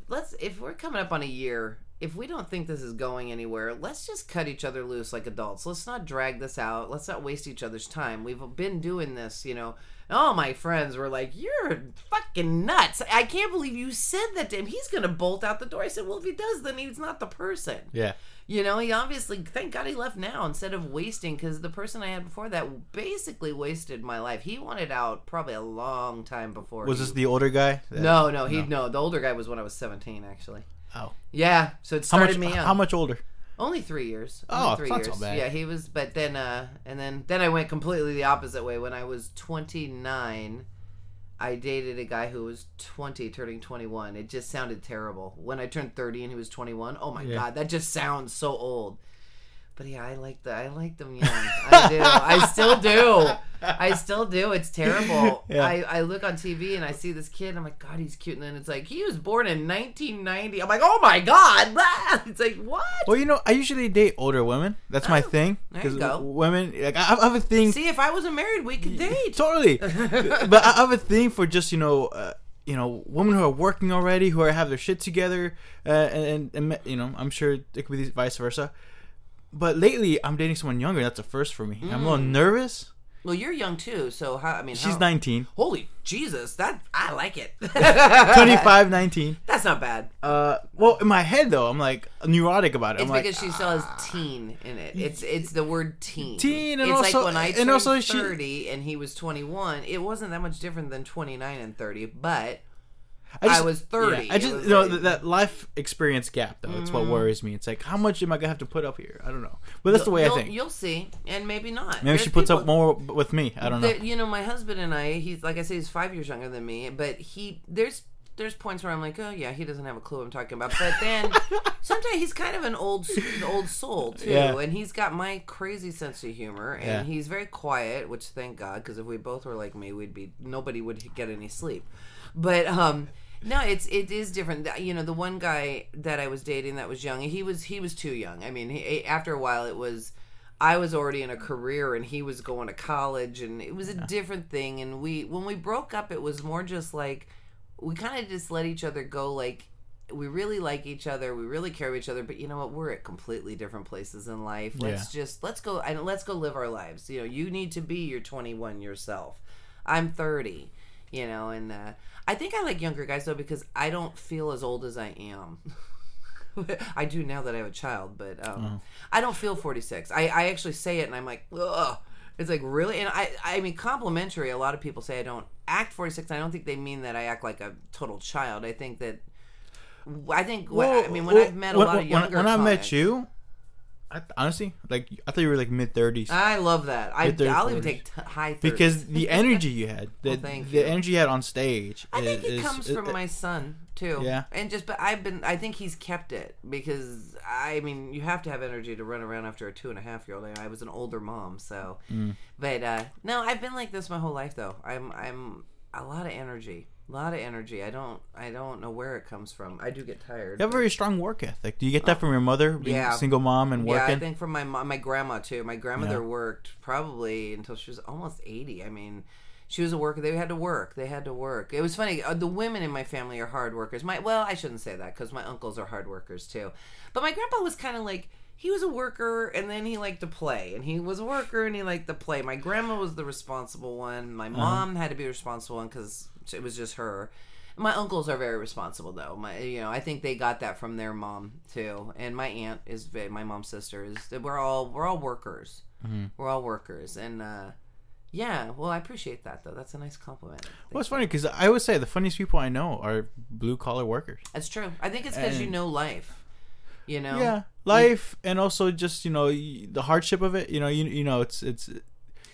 let's if we're coming up on a year if we don't think this is going anywhere let's just cut each other loose like adults let's not drag this out let's not waste each other's time we've been doing this you know all my friends were like you're fucking nuts i can't believe you said that to him he's gonna bolt out the door i said well if he does then he's not the person yeah. you know, he obviously, thank God he left now instead of wasting, because the person I had before that basically wasted my life. He wanted out probably a long time before. Was he- this the older guy? No, no, he no. The older guy was when I was seventeen, actually. Oh. Yeah, so it How started much? me young. How much older? Only three years. Oh, Only three that's years. so. Yeah, he was. But then, uh, and then, then I went completely the opposite way. When I was twenty nine, I dated a guy who was twenty, turning twenty one. It just sounded terrible. When I turned thirty and he was twenty one, oh my Yeah. god, that just sounds so old. But yeah, I like the I like them young. I do. I still do. I still do. It's terrible. Yeah. I, I look on TV and I see this kid. I'm like, God, he's cute. And then it's like he was born in 1990. I'm like, oh my God. It's like what? Well, you know, I usually date older women. That's my Oh, thing. there you go. women, like, I have a thing. See, if I wasn't married, we could date. Totally. but I have a thing for just you know, uh, you know, women who are working already, who are have their shit together, uh, and, and and you know, I'm sure it could be vice versa. But lately, I'm dating someone younger. That's a first for me. I'm a little nervous. Well, you're young too, so how? I mean, She's how, 19, Holy Jesus, that I like it. 25, 19. That's not bad. Uh, well, in my head though, I'm like neurotic about it. It's I'm like, because she still has teen in it. It's it's the word teen. Teen, and it's also- like when I and turned also she- thirty and he was twenty one. It wasn't that much different than twenty nine and thirty, but just- I was 30. yeah, I just know like- that, life experience gap though. That's what Mm. worries me. It's like how much am I gonna have to put up here? I don't know, but that's the way I think. You'll see, and maybe not. Maybe There's she puts people- up more with me. I don't know. You know, my husband and I, he's like I say, he's five years younger than me, but he there's there's points where I'm like, oh yeah, he doesn't have a clue what I'm talking about. But then sometimes he's kind of an old old soul too, Yeah. and he's got my crazy sense of humor, and Yeah. he's very quiet, which thank God, because if we both were like me, we'd be nobody would get any sleep. But um. No, it's it is different. You know, the one guy that I was dating that was young, he was he was too young. I mean, he, after a while, it was I was already in a career and he was going to college and it was a different thing. And we when we broke up it was more just like we kind of just let each other go. Like we really like each other. We really care about each other. But you know what? We're at completely different places in life. Let's just let's go and let's go live our lives. You know you need to be your 21 yourself. I'm 30 you know and uh, i think i like younger guys though because i don't feel as old as i am I do now that I have a child, but um, I don't feel 46. I, I actually say it and I'm like, ugh. It's like really, and I I mean complimentary. A lot of people say I don't act 46. I don't think they mean that I act like a total child. I think that I think what I mean when Well, I've met a when- lot of when- younger when I met you, I, honestly, like I thought you were like mid thirties I love that. I, Mid-thirties, I'll even 40s. take t- high 30s. because the energy you had, the, Well, thank the you. energy you had on stage. I think is, it comes is- from my son too. Yeah. and just but I've been. I think he's kept it because I mean you have to have energy to run around after a two and a half year old. I was an older mom, so. Mm. But uh no, I've been like this my whole life though. I'm I'm a lot of energy, a lot of energy. I don't I don't know where it comes from. I do get tired. You have a very strong work ethic. Do you get that from your mother, being Yeah. a single mom and working. Yeah, I think from my mom, my grandma too. My grandmother Yeah. worked probably until she was almost eighty. I mean, she was a worker. They had to work. They had to work. It was funny. Uh, the women in my family are hard workers. My well, I shouldn't say that because my uncles are hard workers too. But my grandpa was kind of like he was a worker and then he liked to play and he was a worker and he liked to play. My grandma was the responsible one. My mom had to be responsible one because it was just her. My uncles are very responsible though. My you know, I think they got that from their mom too. And my aunt is my mom's sister is we're all we're all workers. We're all workers and uh yeah, well I appreciate that though. That's a nice compliment. Well, it's funny because I always say the funniest people I know are blue collar workers. That's true. I think it's because you know life. You know. Yeah, life and also just you know the hardship of it. You know, you you know it's it's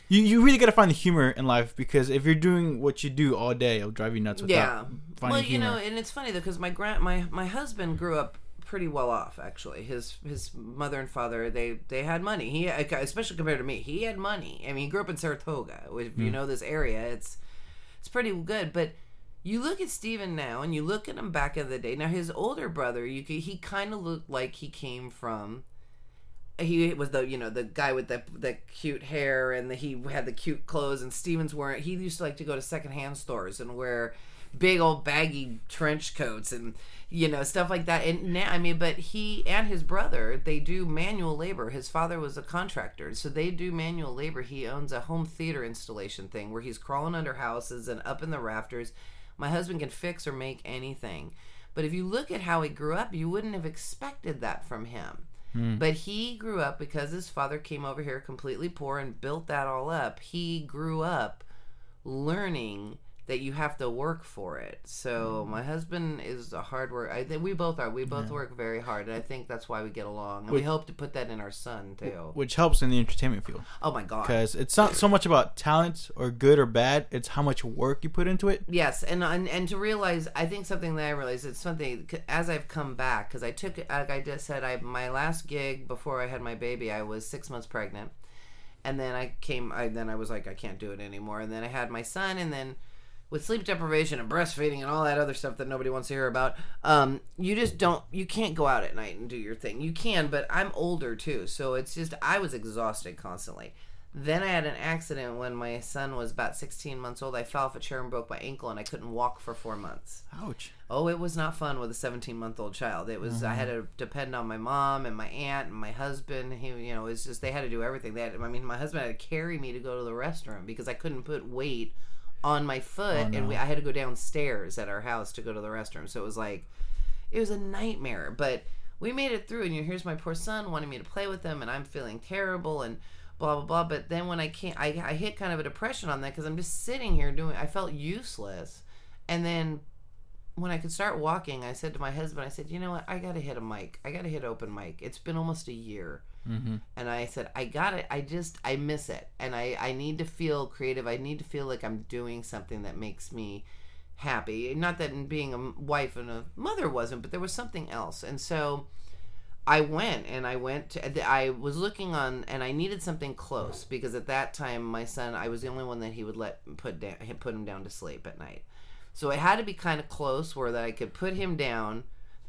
you you really got to find the humor in life because if you're doing what you do all day, it'll drive you nuts without Yeah. finding Well, you humor. know, and it's funny though because my grand my my husband grew up pretty well off actually. His his mother and father they they had money. He especially compared to me, he had money. I mean, he grew up in Saratoga. If Hmm. you know this area, it's it's pretty good, but. You look at Steven now, and you look at him back in the day. Now, his older brother, you could, he kind of looked like he came from he was the you know the guy with the the cute hair and the, he had the cute clothes and Stevens wearing he used to like to go to secondhand stores and wear big old baggy trench coats and you know stuff like that. And now I mean but he and his brother they do manual labor. His father was a contractor. So they do manual labor. He owns a home theater installation thing where he's crawling under houses and up in the rafters. My husband can fix or make anything. But if you look at how he grew up you wouldn't have expected that from him Hmm. but he grew up because his father came over here completely poor and built that all up. He grew up learning that you have to work for it. So mm. my husband is a hard work. I think we both are. We both work very hard, and I think that's why we get along. And we hope to put that in our son too. which helps in the entertainment field Oh my god. because it's not so much about talent or good or bad; it's how much work you put into it. Yes, and, and and to realize, I think something that I realized it's something as I've come back because I took like I just said, I my last gig before I had my baby, I was six months pregnant, and then I came, I then I was like, I can't do it anymore, and then I had my son, and then with sleep deprivation and breastfeeding and all that other stuff that nobody wants to hear about, um, you just don't, you can't go out at night and do your thing. You can, but I'm older too, so it's just I was exhausted constantly. Then I had an accident when my son was about 16 months old. I fell off a chair and broke my ankle, and I couldn't walk for four months. Ouch! Oh, it was not fun with a 17 month old child. It was I had to depend on my mom and my aunt and my husband. He, you know, it's just they had to do everything. They had, I mean, my husband had to carry me to go to the restroom because I couldn't put weight on my foot, oh, and we, I had to go downstairs at our house to go to the restroom. So it was like, it was a nightmare. But we made it through, and you know, here's my poor son wanting me to play with him, and I'm feeling terrible and blah blah blah. But then when I can't, I, I hit kind of a depression on that because I'm just sitting here doing. I felt useless, and then when I could start walking, I said to my husband, I said, you know what, I gotta hit a mic. I gotta hit open mic. It's been almost a year. Mm-hmm. And I said, I got it. I just, I miss it. And I, I need to feel creative. I need to feel like I'm doing something that makes me happy. Not that in being a wife and a mother wasn't, but there was something else. And so I went and I went to, I was looking on and I needed something close because at that time, my son, I was the only one that he would let put down, put him down to sleep at night. So it had to be kind of close where that I could put him down,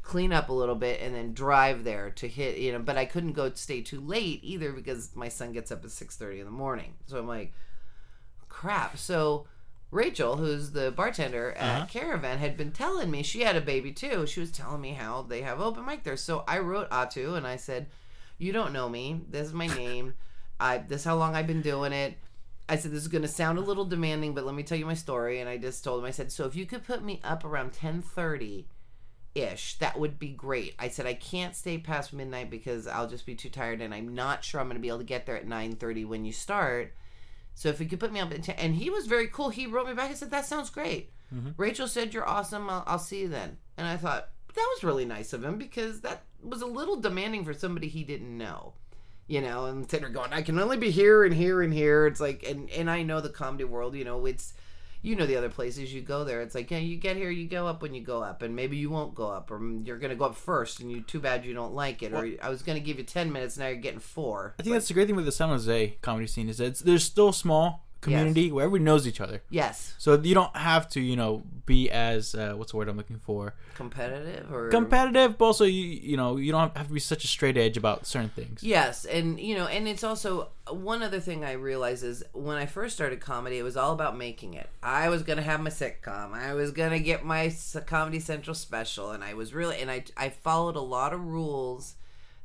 clean up a little bit, and then drive there to hit. You know, but I couldn't go stay too late either because my son gets up at six thirty in the morning. So I'm like, crap. So Rachel, who's the bartender at Uh-huh. Caravan, had been telling me she had a baby too. She was telling me how they have open mic there. So I wrote Atu and I said, "You don't know me. This is my name. I this is how long I've been doing it." I said, this is going to sound a little demanding, but let me tell you my story. And I just told him, I said, so if you could put me up around 1030 ish, that would be great. I said, I can't stay past midnight because I'll just be too tired. And I'm not sure I'm going to be able to get there at 930 when you start. So if you could put me up at 10, and he was very cool. He wrote me back and said, that sounds great. Mm-hmm. Rachel said, you're awesome. I'll, I'll see you then. And I thought, that was really nice of him because that was a little demanding for somebody he didn't know. you know, and sitting there going, I can only be here and here and here. It's like, and and I know the comedy world, you know, it's you know the other places you go there. It's like, yeah, you get here, you go up when you go up, and maybe you won't go up, or you're gonna go up first, and you too bad you don't like it, or I was gonna give you ten minutes, now you're getting four. I think that's the great thing with the San Jose comedy scene is that it's, there's still small community where everybody knows each other. Yes, So you don't have to, you know, be as uh, what's the word I'm looking for? competitive or Competitive, but also you you know you don't have to be such a straight edge about certain things. Yes, and you know, and it's also one other thing I realize is when I first started comedy, it was all about making it. I was gonna have my sitcom, I was gonna get my Comedy Central special, and I was really, and I I followed a lot of rules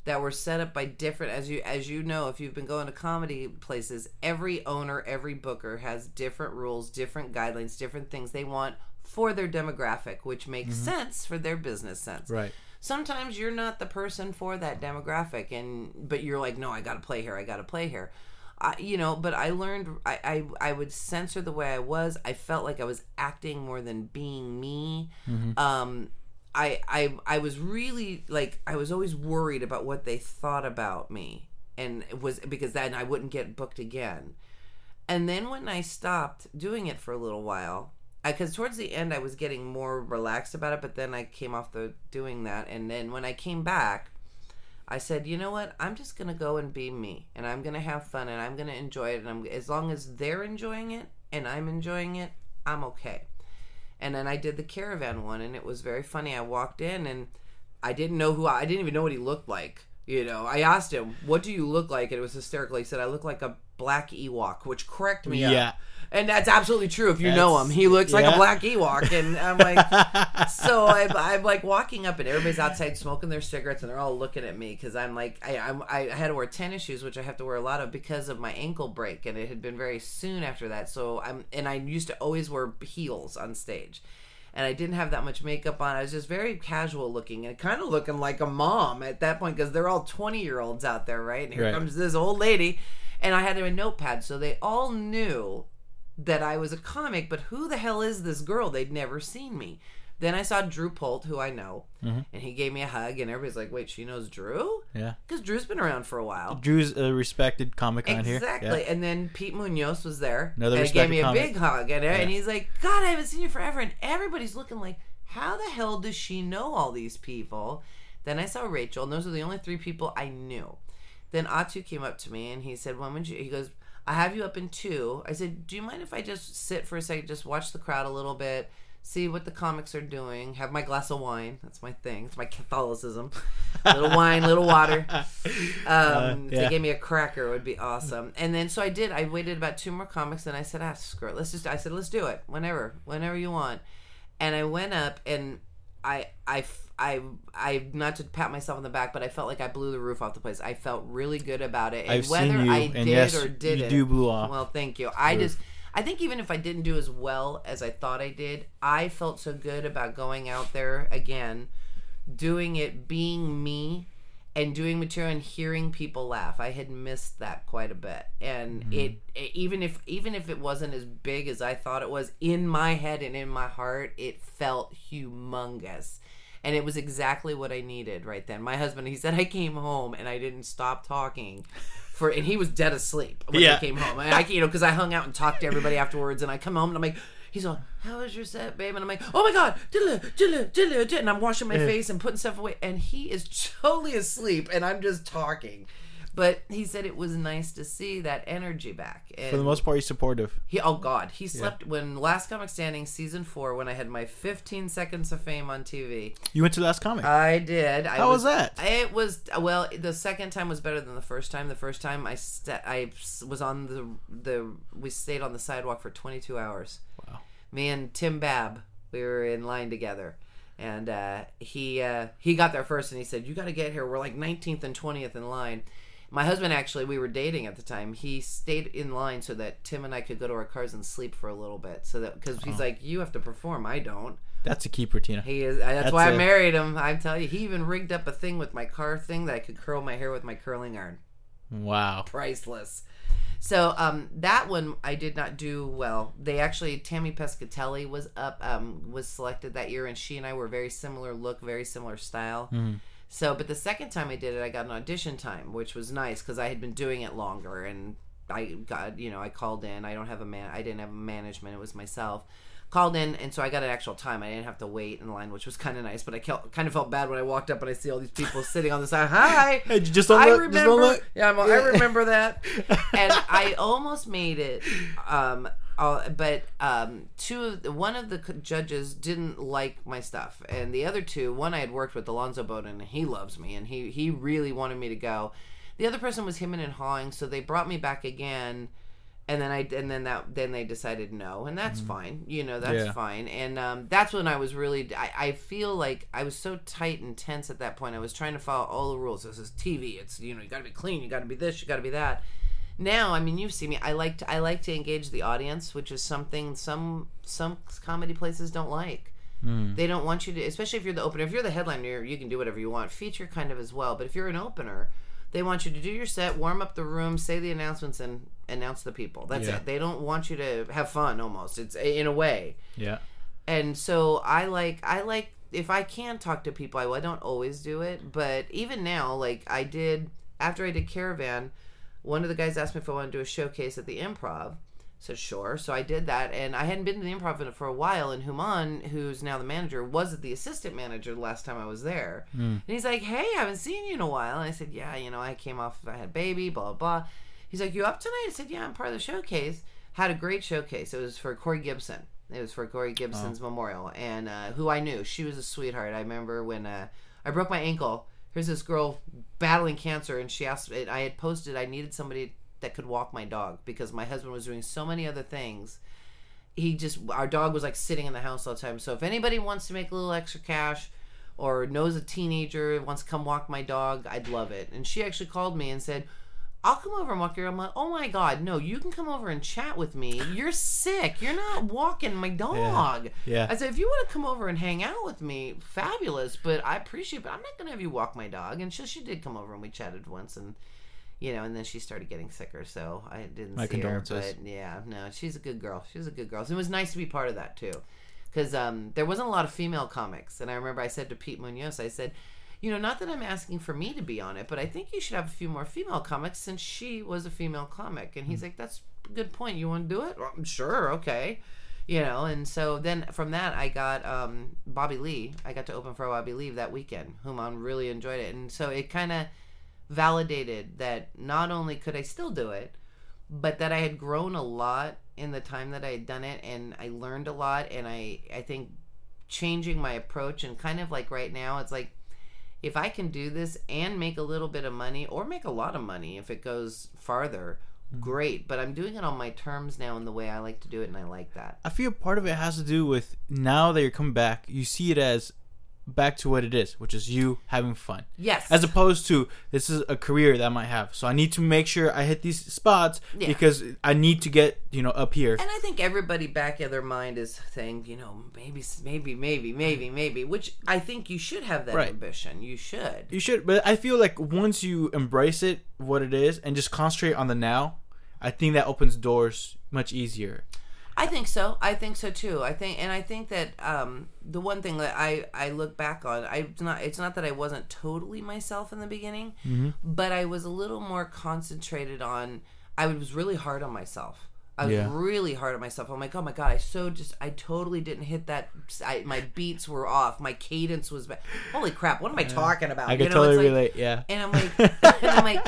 that were set up by different as you as you know if you've been going to comedy places every owner every booker has different rules different guidelines different things they want for their demographic which makes sense for their business sense. Right. sometimes you're not the person for that demographic and but you're like no i gotta play here i gotta play here. I, you know but i learned I, I i would censor the way i was. I felt like i was acting more than being me. Um I, I i was really like i was always worried about what they thought about me and it was because then i wouldn't get booked again and then when I stopped doing it for a little while, because towards the end I was getting more relaxed about it, but then I came off the doing that, and then when I came back, I said, you know what? I'm just gonna go and be me, and I'm gonna have fun, and I'm gonna enjoy it, and I'm as long as they're enjoying it and I'm enjoying it, I'm okay. And then I did the caravan one, and it was very funny. I walked in and I didn't know who I, I didn't even know what he looked like. You know, I asked him, "What do you look like?" And it was hysterical. He said, "I look like a black Ewok," which correct me. up. Yeah. and that's absolutely true. If you know him, he looks like a black Ewok, and I'm like, so I'm, I'm like walking up, and everybody's outside smoking their cigarettes, and they're all looking at me because I'm like, I, I'm, I had to wear tennis shoes, which I have to wear a lot of because of my ankle break, and it had been very soon after that. So I'm, and I used to always wear heels on stage and I didn't have that much makeup on. I was just very casual looking and kind of looking like a mom at that point because they're all 20 year olds out there, right? And here Right. comes this old lady, and I had a notepad, so they all knew that I was a comic, but who the hell is this girl? They'd never seen me. Then I saw Drew Polt, who I know, mm-hmm. and he gave me a hug, and everybody's like, "Wait, she knows Drew?" Yeah. Because Drew's been around for a while. Drew's a respected comic on here. Exactly. Yeah. And then Pete Munoz was there. Another and he gave me a big hug. And, and he's like, God, I haven't seen you forever. And everybody's looking like, how the hell does she know all these people? Then I saw Rachel, and those are the only three people I knew. Then Atu came up to me and he said, When would you? He goes, I have you up in two. I said, Do you mind if I just sit for a second, just watch the crowd a little bit, see what the comics are doing, have my glass of wine? That's my thing. It's my Catholicism. little wine, little water. Um, Uh, If they gave me a cracker, it would be awesome. And then so I did. I waited about two more comics, and I said, "Ah, screw it. Let's just." I said, "Let's do it. Whenever, whenever you want." And I went up, and I, I, I, I, not to pat myself on the back, but I felt like I blew the roof off the place. I felt really good about it. And I've whether seen you, I and did yes, or didn't, you do blew off. Well, thank you. I just. I think even if I didn't do as well as I thought I did, I felt so good about going out there again, doing it, being me, and doing material and hearing people laugh. I had missed that quite a bit, and mm-hmm. it, it even if even if it wasn't as big as I thought it was in my head and in my heart, it felt humongous. And it was exactly what I needed right then. My husband, he said, I came home and I didn't stop talking for, and he was dead asleep when Yeah. I came home. I, I you know, because I hung out and talked to everybody afterwards, and I come home and I'm like, he's like, how was your set, babe? And I'm like, oh my god, diddle, diddle, diddle, diddle," and I'm washing my face and putting stuff away, and he is totally asleep, and I'm just talking. But he said it was nice to see that energy back. And For the most part, he's supportive. he, oh God, he slept when Last Comic Standing season four, when I had my 15 seconds of fame on TV. You went to Last Comic. I did. I How was that? It was well. The second time was better than the first time. The first time I st- I was on the the we stayed on the sidewalk for 22 hours. Wow. Me and Tim Babb, we were in line together. And uh, he uh, he got there first, and he said, "You got to get here. We're like 19th and 20th in line." My husband actually, we were dating at the time. He stayed in line so that Tim and I could go to our cars and sleep for a little bit, so that because he's like, "You have to perform. I don't." That's a keeper, Tina. He is. That's, That's why I a- married him. I tell you, he even rigged up a thing with my car thing that I could curl my hair with my curling iron. Wow. Priceless. So um, that one I did not do well. They actually Tammy Pescatelli was up, um, was selected that year, and she and I were very similar look, very similar style. Mm-hmm. So, but the second time I did it, I got an audition time, which was nice because I had been doing it longer, and I got you know I called in. I don't have a man. I didn't have a management. It was myself. Called in, and so I got an actual time. I didn't have to wait in line, which was kind of nice. But I kind of felt bad when I walked up and I see all these people sitting on the side. Hi, Hey, just don't I look, remember. don't look. Yeah, I'm, I remember that, and I almost made it. Um, uh, but um, two, of the, one of the judges didn't like my stuff, and the other two, one I had worked with, Alonzo Bowden, and he loves me, and he he really wanted me to go. The other person was him and hawing, so they brought me back again, and then I and then that then they decided no, and that's fine, you know, that's Yeah. fine, and um, that's when I was really I, I feel like I was so tight and tense at that point. I was trying to follow all the rules. This is TV. It's you know you got to be clean. You got to be this. You got to be that now i mean you see me. I like to i like to engage the audience which is something some some comedy places don't like. Hmm. They don't want you to especially if you're the opener. If you're the headliner you can do whatever you want. Feature kind of as well. But if you're an opener they want you to do your set warm up the room say the announcements and announce the people. That's Yeah. it. They don't want you to have fun almost. It's in a way. Yeah. and so I like I like if I can talk to people I. I don't always do it. But even now like I did after I did Caravan one of the guys asked me if I wanted to do a showcase at the improv. I said sure. So I did that and I hadn't been to the improv in- for a while and Human who's now the manager was the assistant manager the last time I was there. And he's like hey I haven't seen you in a while. And I said yeah you know I came off I had a baby blah blah blah. He's like you up tonight? I said yeah I'm part of the showcase. Had a great showcase. It was for Corey Gibson. It was for Corey Gibson's memorial, and uh, who I knew. She was a sweetheart. I remember when uh, I broke my ankle. Here's this girl battling cancer, and she asked. I had posted I needed somebody that could walk my dog because my husband was doing so many other things. He just our dog was like sitting in the house all the time. So if anybody wants to make a little extra cash, or knows a teenager wants to come walk my dog, I'd love it. And she actually called me and said. I'll come over and walk your. I'm like, oh my god, no! You can come over and chat with me. You're sick. You're not walking my dog. Yeah. I said, if you want to come over and hang out with me, fabulous. But I appreciate. But I'm not gonna have you walk my dog. And she, she did come over and we chatted once, and you know, and then she started getting sicker, so I didn't My see her. But yeah, no, she's a good girl. She's a good girl. So it was nice to be part of that too, because um, there wasn't a lot of female comics, and I remember I said to Pete Munoz, I said. You know, not that I'm asking for me to be on it, but I think you should have a few more female comics since she was a female comic. And he's like, "That's a good point. You want to do it? Well, I'm sure. Okay." you know and so then from that i got um, bobby lee i got to open for bobby lee that weekend whom i really enjoyed it and so it kind of validated that not only could i still do it but that i had grown a lot in the time that i had done it and i learned a lot and i i think changing my approach and kind of like right now it's like if i can do this and make a little bit of money or make a lot of money if it goes farther hmm. great. But i'm doing it on my terms now in the way i like to do it and i like that. I feel part of it has to do with now that you're coming back, you see it as back to what it is, which is you having fun. yes As opposed to this is a career that I might have. So I need to make sure I hit these spots Yeah. because I need to get, you know, up here. And I think everybody back of their mind is saying, you know, maybe, maybe, maybe, maybe, maybe. Which I think you should have that Right. ambition. You should. You should, but I feel like once you embrace it, what it is, and just concentrate on the now, I think that opens doors much easier. I think so. I think so too. I think, and I think that um, the one thing that I I look back on, I it's not it's not that I wasn't totally myself in the beginning, but I was a little more concentrated on. I was really hard on myself. I was Yeah. really hard on myself. I'm like, oh my god, I so just, I totally didn't hit that. I, my beats were off. My cadence was bad. Holy crap! What am I talking about? I can You know, totally it's like- relate. Yeah. And I'm like, and I'm like,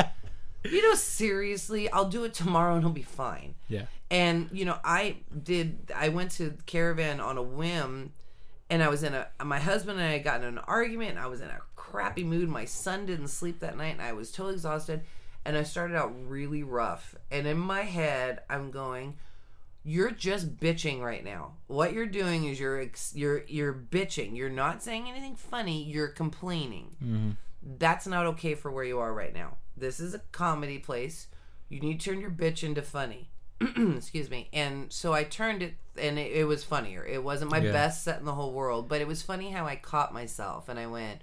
you know, seriously, I'll do it tomorrow and it'll be fine. Yeah. And you know, I did. I went to Caravan on a whim, and I was in a. My husband and I got in an argument. And I was in a crappy mood. My son didn't sleep that night, and I was totally exhausted. And I started out really rough. And in my head, I'm going, "You're just bitching right now. What you're doing is you're ex- you're you're bitching. You're not saying anything funny. You're complaining." Mm-hmm. that's not okay for where you are right now. This is a comedy place. You need to turn your bitch into funny. Excuse me. And so I turned it, and it, it was funnier. It wasn't my Yeah. best set in the whole world, but it was funny how I caught myself, and I went,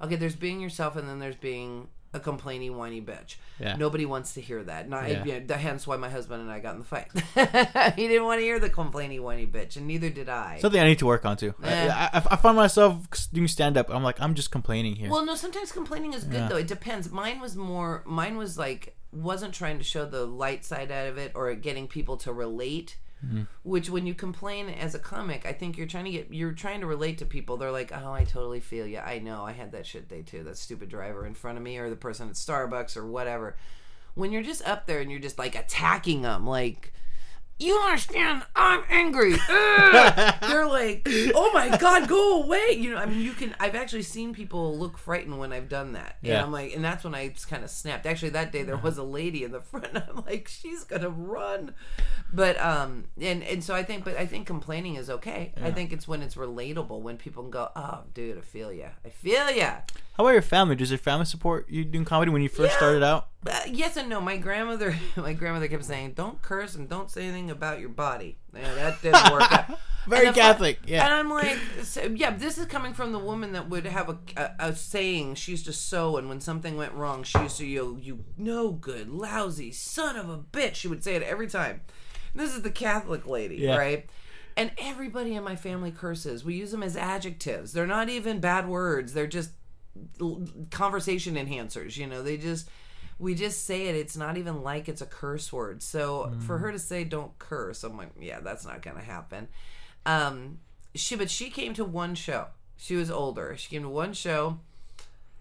okay, there's being yourself, and then there's being a complaining, whiny bitch. Yeah. Nobody wants to hear that. Not, Yeah. yeah, the- hence why my husband and I got in the fight. he didn't want to hear the complaining, whiny bitch, and neither did I. Something I need to work on too. I- Eh. I, I, I find myself doing stand up. I'm like, I'm just complaining here. Well, no, sometimes complaining is good Yeah. though. It depends. Mine was more. Mine was like wasn't trying to show the light side out of it or getting people to relate. Mm-hmm. Which, when you complain as a comic, I think you're trying to get you're trying to relate to people. They're like, "Oh, I totally feel you. I know. I had that shit day too. That stupid driver in front of me, or the person at Starbucks, or whatever." When you're just up there and you're just like attacking them, like. You understand? I'm angry. They're like, "Oh my god, go away!" You know, I mean, you can. I've actually seen people look frightened when I've done that. And Yeah. I'm like, and that's when I kind of snapped. Actually, that day there was a lady in the front. I'm like, she's gonna run. But um, and and so I think, but I think complaining is okay. I think it's when it's relatable when people can go, "Oh, dude, I feel you I feel ya." How about your family? Does your family support you doing comedy when you first Yeah. started out? Uh, yes and no. My grandmother, my grandmother kept saying, "Don't curse and don't say anything about your body." Yeah, that didn't work out. Very Catholic, yeah. And I'm like, so, yeah, this is coming from the woman that would have a, a, a saying. She used to sew, and when something went wrong, she used to yell, "You no good, lousy son of a bitch." She would say it every time. And this is the Catholic lady, Yeah. right? And everybody in my family curses. We use them as adjectives. They're not even bad words. They're just conversation enhancers. You know, they just we just say it. It's not even like it's a curse word. So for her to say "don't curse," I'm like, yeah, that's not gonna happen. Um, she but she came to one show. She was older. She came to one show.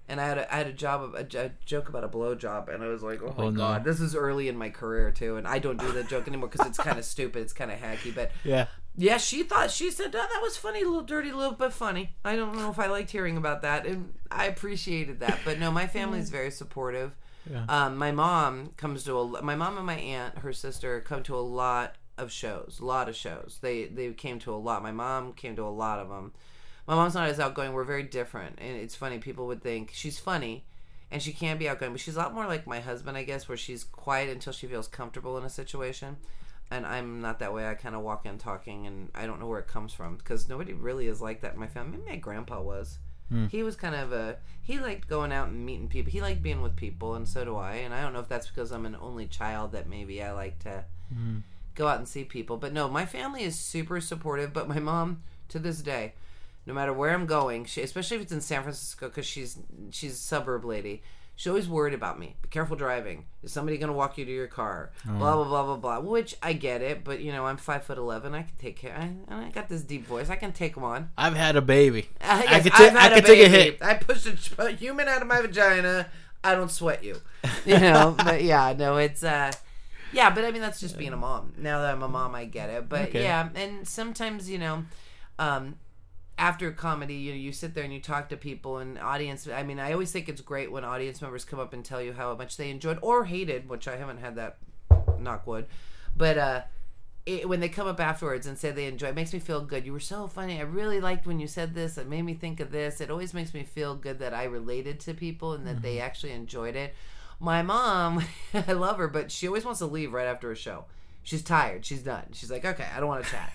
And I had a, I had a job a, a joke about a blow job, and I was like, oh my Oh, no. god, this is early in my career too, and I don't do that joke anymore because it's kind of stupid, it's kind of hacky, but Yeah. Yeah, she thought she said oh, that was funny, a little dirty, a little bit funny. I don't know if I liked hearing about that, and I appreciated that. But no, my family's very supportive. Yeah. Um, my mom comes to a my mom and my aunt, her sister, come to a lot of shows, a lot of shows. They they came to a lot. My mom came to a lot of them. My mom's not as outgoing. We're very different, and it's funny. People would think she's funny, and she can be outgoing, but she's a lot more like my husband, I guess, where she's quiet until she feels comfortable in a situation. And I'm not that way. I kind of walk in talking, and I don't know where it comes from because nobody really is like that in my family. Maybe my grandpa was. Hmm. He was kind of a he liked going out and meeting people. He liked being with people, and so do I. And I don't know if that's because I'm an only child that maybe I like to hmm. go out and see people. But no, my family is super supportive. But my mom, to this day, no matter where I'm going, she, especially if it's in San Francisco, because she's she's a suburb lady. She's always worried about me. Be careful driving. Is somebody gonna walk you to your car? Blah blah blah blah blah. Which I get it, but you know I'm five foot eleven. I can take care. I, I got this deep voice. I can take one. I've had a baby. I, I yes, could, I've ta- I could take a hit. I pushed a, a human out of my vagina. I don't sweat you. You know, but yeah, no, it's uh yeah, but I mean that's just being a mom. Now that I'm a mom, I get it. But Okay. yeah, and sometimes you know, um, after comedy, you know, you sit there and you talk to people and audience. I mean, I always think it's great when audience members come up and tell you how much they enjoyed or hated, which I haven't had that. Knock wood, but uh. It, when they come up afterwards and say they enjoy it makes me feel good you were so funny i really liked when you said this it made me think of this it always makes me feel good that i related to people and that they actually enjoyed it my mom i love her but she always wants to leave right after a show she's tired she's done she's like okay i don't want to chat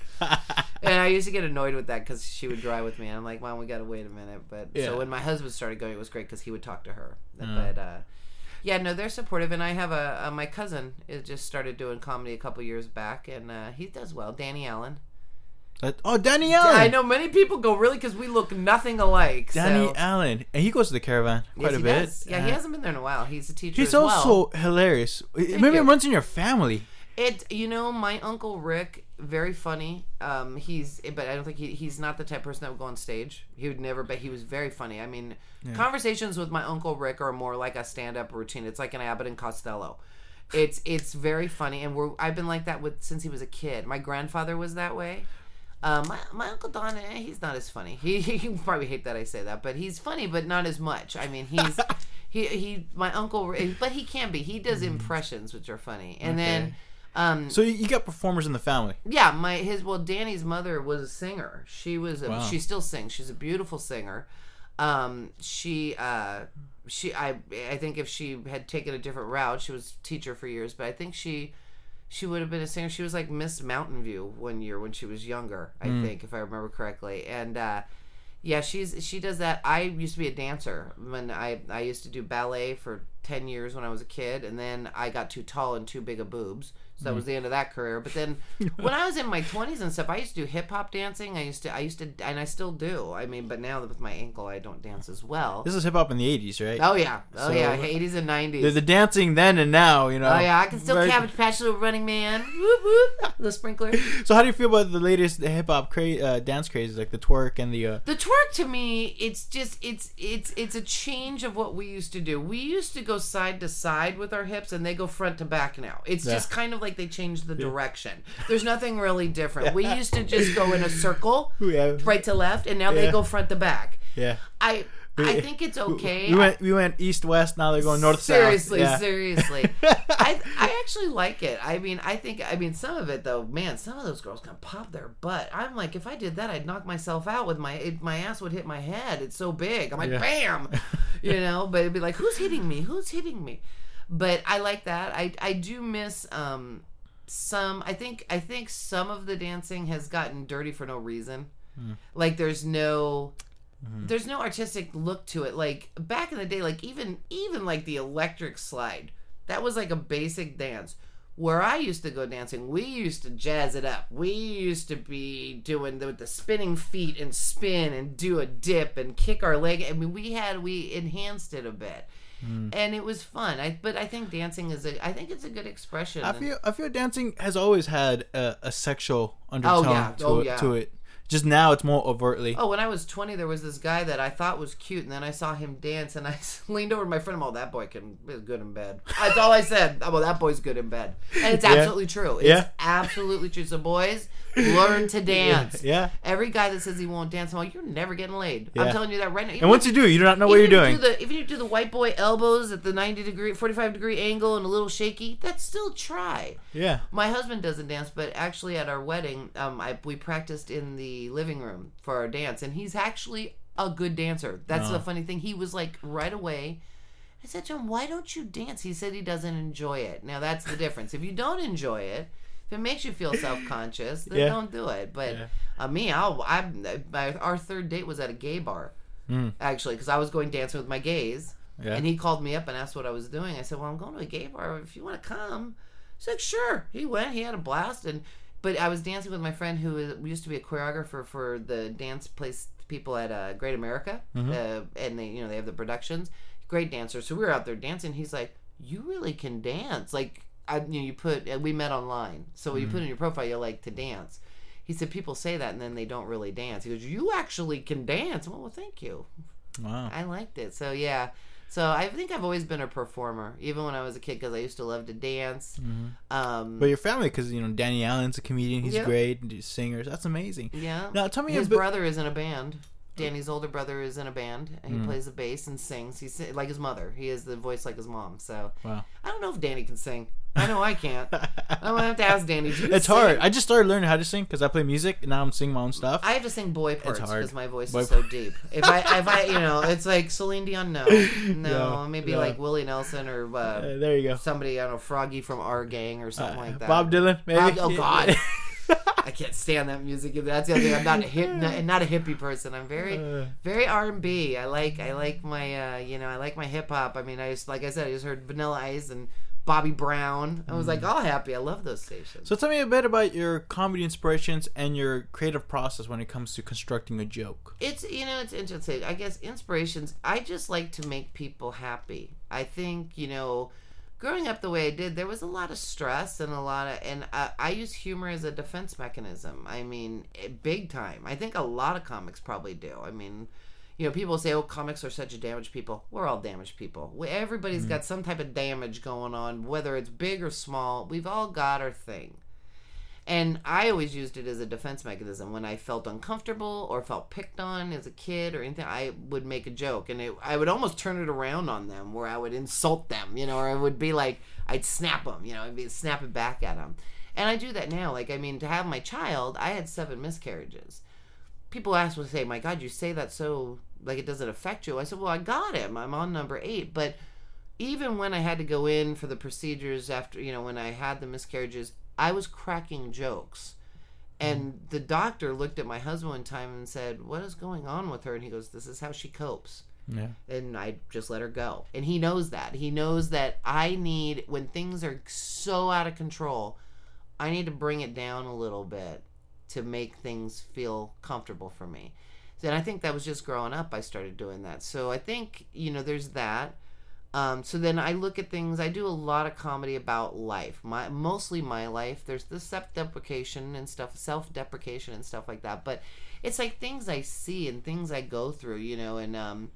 and i used to get annoyed with that because she would drive with me and i'm like mom we gotta wait a minute but Yeah. so when my husband started going it was great because he would talk to her but uh yeah, no, they're supportive, and I have a, a my cousin is just started doing comedy a couple years back, and uh, he does well. Danny Allen. Uh, oh, Danny Allen. I know many people go really because we look nothing alike. Danny so. Allen, and he goes to the caravan quite Yes, a bit. does. Yeah, he Uh, hasn't been there in a while. He's a teacher. He's as well. also hilarious. Maybe it runs in your family. It you know my uncle Rick very funny. Um, he's but I don't think he, he's not the type of person that would go on stage. He would never. But he was very funny. I mean, conversations with my uncle Rick are more like a stand up routine. It's like an Abbott and Costello. It's it's very funny, and we're I've been like that with since he was a kid. My grandfather was that way. Um, my, my uncle Don, eh, he's not as funny. He he probably hate that I say that, but he's funny, but not as much. I mean, he's he he my uncle, but he can be. He does impressions, which are funny, and then. Um, So you got performers in the family. yeah, my his well, Danny's mother was a singer. She was a, Wow. she still sings. She's a beautiful singer. Um, she uh, she I I think if she had taken a different route, she was teacher for years, but I think she she would have been a singer. She was like Miss Mountain View one year when she was younger, I think, if I remember correctly. And uh, Yeah, she's she does that. I used to be a dancer when I I used to do ballet for ten years when I was a kid, and then I got too tall and too big of boobs, so that was the end of that career. But then when I was in my twenties and stuff, I used to do hip hop dancing. I used to I used to and I still do. I mean, but now with my ankle, I don't dance as well. This is hip hop in the '80s, right? Oh yeah, oh So- yeah, eighties and the, nineties. the dancing then and now, you know. Oh yeah, I can still Very- cabbage patch little running man. Whoop whoop. The sprinkler. So how do you feel about the latest hip hop cra- uh, dance crazes like the twerk and the? Uh, The twerk to me, it's just it's it's it's a change of what we used to do. We used to go side to side with our hips, and they go front to back now. It's Yeah. just kind of like they changed the direction. There's nothing really different. We used to just go in a circle, right to left, and now they go front to back. yeah. I I think it's okay. We went we went east west. Now they're going north seriously, south. Yeah. seriously. I I actually like it. I mean, I think I mean some of it though. Man, some of those girls can pop their butt. I'm like, if I did that, I'd knock myself out with my it, my ass would hit my head. It's so big. I'm like, Yeah. bam, you know. But it'd be like, who's hitting me? Who's hitting me? But I like that. I I do miss um some. I think I think some of the dancing has gotten dirty for no reason. Like there's no Mm-hmm. there's no artistic look to it like back in the day like even even like the electric slide that was like a basic dance where i used to go dancing we used to jazz it up we used to be doing the, the spinning feet and spin and do a dip and kick our leg i mean we had we enhanced it a bit mm. and it was fun i but i think dancing is a i think it's a good expression I feel I feel dancing has always had a, a sexual oh, undertone yeah. to Oh, it. yeah. To it. Just now it's more overtly. Oh, when I was 20, there was this guy that I thought was cute, and then I saw him dance, and I leaned over to my friend. I'm all, oh, that boy can is good in bed. That's all I said. I'm all, that boy's good in bed. And it's Yeah. absolutely true. It's Yeah. absolutely true. So, boys, learn to dance. Yeah. Every guy that says he won't dance, I'm like, you're never getting laid. Yeah. I'm telling you that right now. And once you do, you do not know what you're doing. you Do the, even if you do the white boy elbows at the 90 degree, 45 degree angle and a little shaky, that's still try. yeah. My husband doesn't dance, but actually at our wedding, um, I, we practiced in the living room for our dance, and he's actually a good dancer. That's Oh. the funny thing. He was like right away. I said to him, "Why don't you dance?" He said he doesn't enjoy it. Now that's the difference. If you don't enjoy it, if it makes you feel self conscious, then Yeah. don't do it. But Yeah. uh, me, I'll. I my, our third date was at a gay bar, Mm. actually, because I was going dancing with my gays. Yeah. And he called me up and asked what I was doing. I said, "Well, I'm going to a gay bar. If you want to come." He's like, "Sure." He went. He had a blast, and but I was dancing with my friend who is, used to be a choreographer for the dance place people at uh, Great America, uh, and they you know they have the productions. Great dancer. So we were out there dancing. He's like, "You really can dance." Like I, you know, you put uh, we met online, so you put in your profile you like to dance. He said people say that and then they don't really dance. He goes, "You actually can dance." Well, well thank you. Wow. I liked it. So yeah. So I think I've always been a performer, even when I was a kid, because I used to love to dance. Um, But your family, because you know Danny Allen's a comedian. He's Yeah. great. and he's Singers. That's amazing. yeah. Now tell me His bit. brother is in a band. Danny's older brother is in a band, and he plays the bass and sings. He's like his mother. He has the voice like his mom. So Wow. I don't know if Danny can sing. I know I can't. I'm gonna have to ask Danny. "Do you It's sing?" hard. I just started learning how to sing because I play music and now I'm singing my own stuff. I have to sing boy parts because my voice Boy is so deep. If I, if I, you know, it's like Celine Dion. No, no, Yeah, maybe yeah. like Willie Nelson or uh, Uh, there you go. somebody I don't know, Froggy from our gang or something like that. Bob Dylan, maybe. Bob- oh God, I can't stand that music. That's the other thing. I'm not a hip, not, not a hippie person. I'm very, Uh, very R and B. I like, I like my, uh, you know, I like my hip hop. I mean, I just, like I said, I just heard Vanilla Ice and Bobby Brown. I was like, all happy. I love those stations. Mm. so tell me a bit about your comedy inspirations and your creative process when it comes to constructing a joke. it's you know it's interesting i guess inspirations i just like to make people happy i think you know growing up the way i did there was a lot of stress and a lot of and i, I use humor as a defense mechanism. I mean eh, big time. I think a lot of comics probably do. I mean you know people say oh comics are such a damaged people. We're all damaged people. We, everybody's got some type of damage going on whether it's big or small. We've all got our thing and I always used it as a defense mechanism when I felt uncomfortable or felt picked on as a kid or anything. I would make a joke, and it, I would almost turn it around on them, where I would insult them, you know, or I would be like, I'd snap them, you know, I'd be snap it back at them. And I do that now. Like, I mean, to have my child, I had seven miscarriages. People ask me, say, "My God, you say that so like it doesn't affect you." I said, "Well, I got him. I'm on number eight, but." even when I had to go in for the procedures after, you know, when I had the miscarriages, I was cracking jokes. And the doctor looked at my husband one time and said, "What is going on with her?" And he goes, "This is how she copes." Yeah. and I just let her go. And he knows that. He knows that I need when things are so out of control, I need to bring it down a little bit to make things feel comfortable for me. And I think that was just growing up I started doing that. So I think, you know, there's that. Um, so then I look at things. I do a lot of comedy about life, my mostly my life. There's the self-deprecation and stuff, self-deprecation and stuff like that. But it's like things I see and things I go through, you know. And um,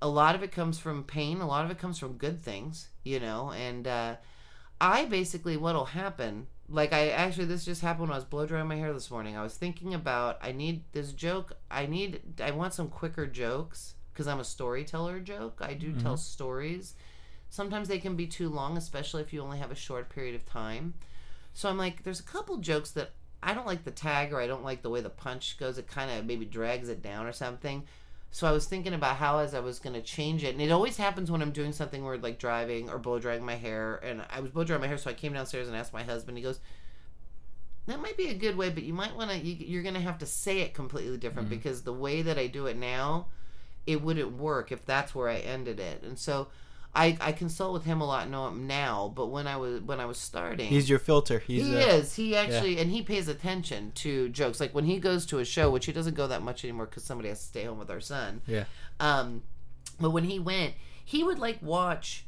a lot of it comes from pain. A lot of it comes from good things, you know. And uh, I basically what'll happen. Like I actually, this just happened when I was blow drying my hair this morning. I was thinking about I need this joke. I need I want some quicker jokes because I'm a storyteller. Joke. I do tell mm-hmm. stories. Sometimes they can be too long, especially if you only have a short period of time. So I'm like, there's a couple jokes that I don't like the tag or I don't like the way the punch goes. It kind of maybe drags it down or something. So I was thinking about how as I was going to change it, and it always happens when I'm doing something where like driving or blow drying my hair. And I was blow drying my hair, so I came downstairs and asked my husband. He goes, "That might be a good way, but you might want to. You, you're going to have to say it completely different mm-hmm. because the way that I do it now, it wouldn't work if that's where I ended it." And so. I, I consult with him a lot now, but when I was when I was starting, He's your filter. He's he uh, is. He actually, and he pays attention to jokes. Like when he goes to a show, which he doesn't go that much anymore because somebody has to stay home with our son. Yeah. Um, but when he went, he would like watch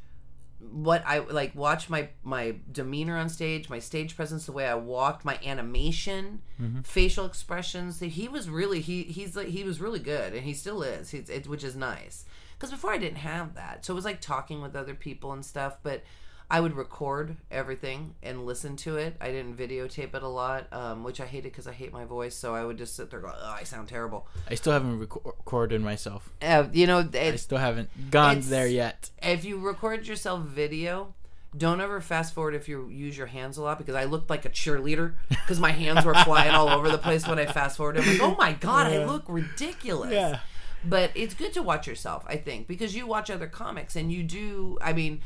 what I like watch my my demeanor on stage, my stage presence, the way I walked, my animation, mm-hmm. facial expressions. He was really he he's like he was really good, and he still is. He's it, which is nice because before I didn't have that, so it was like talking with other people and stuff, but. I would record everything and listen to it. I didn't videotape it a lot, um, which I hated because I hate my voice. So I would just sit there going, "Oh, I sound terrible." I still haven't reco- recorded myself. Uh, you know, I still haven't gone there yet. if you record yourself video, don't ever fast forward if you use your hands a lot because I looked like a cheerleader because my hands were flying all over the place when I fast forwarded. I'm like, oh my god, I look ridiculous. Yeah. But it's good to watch yourself, I think, because you watch other comics and you do. I mean,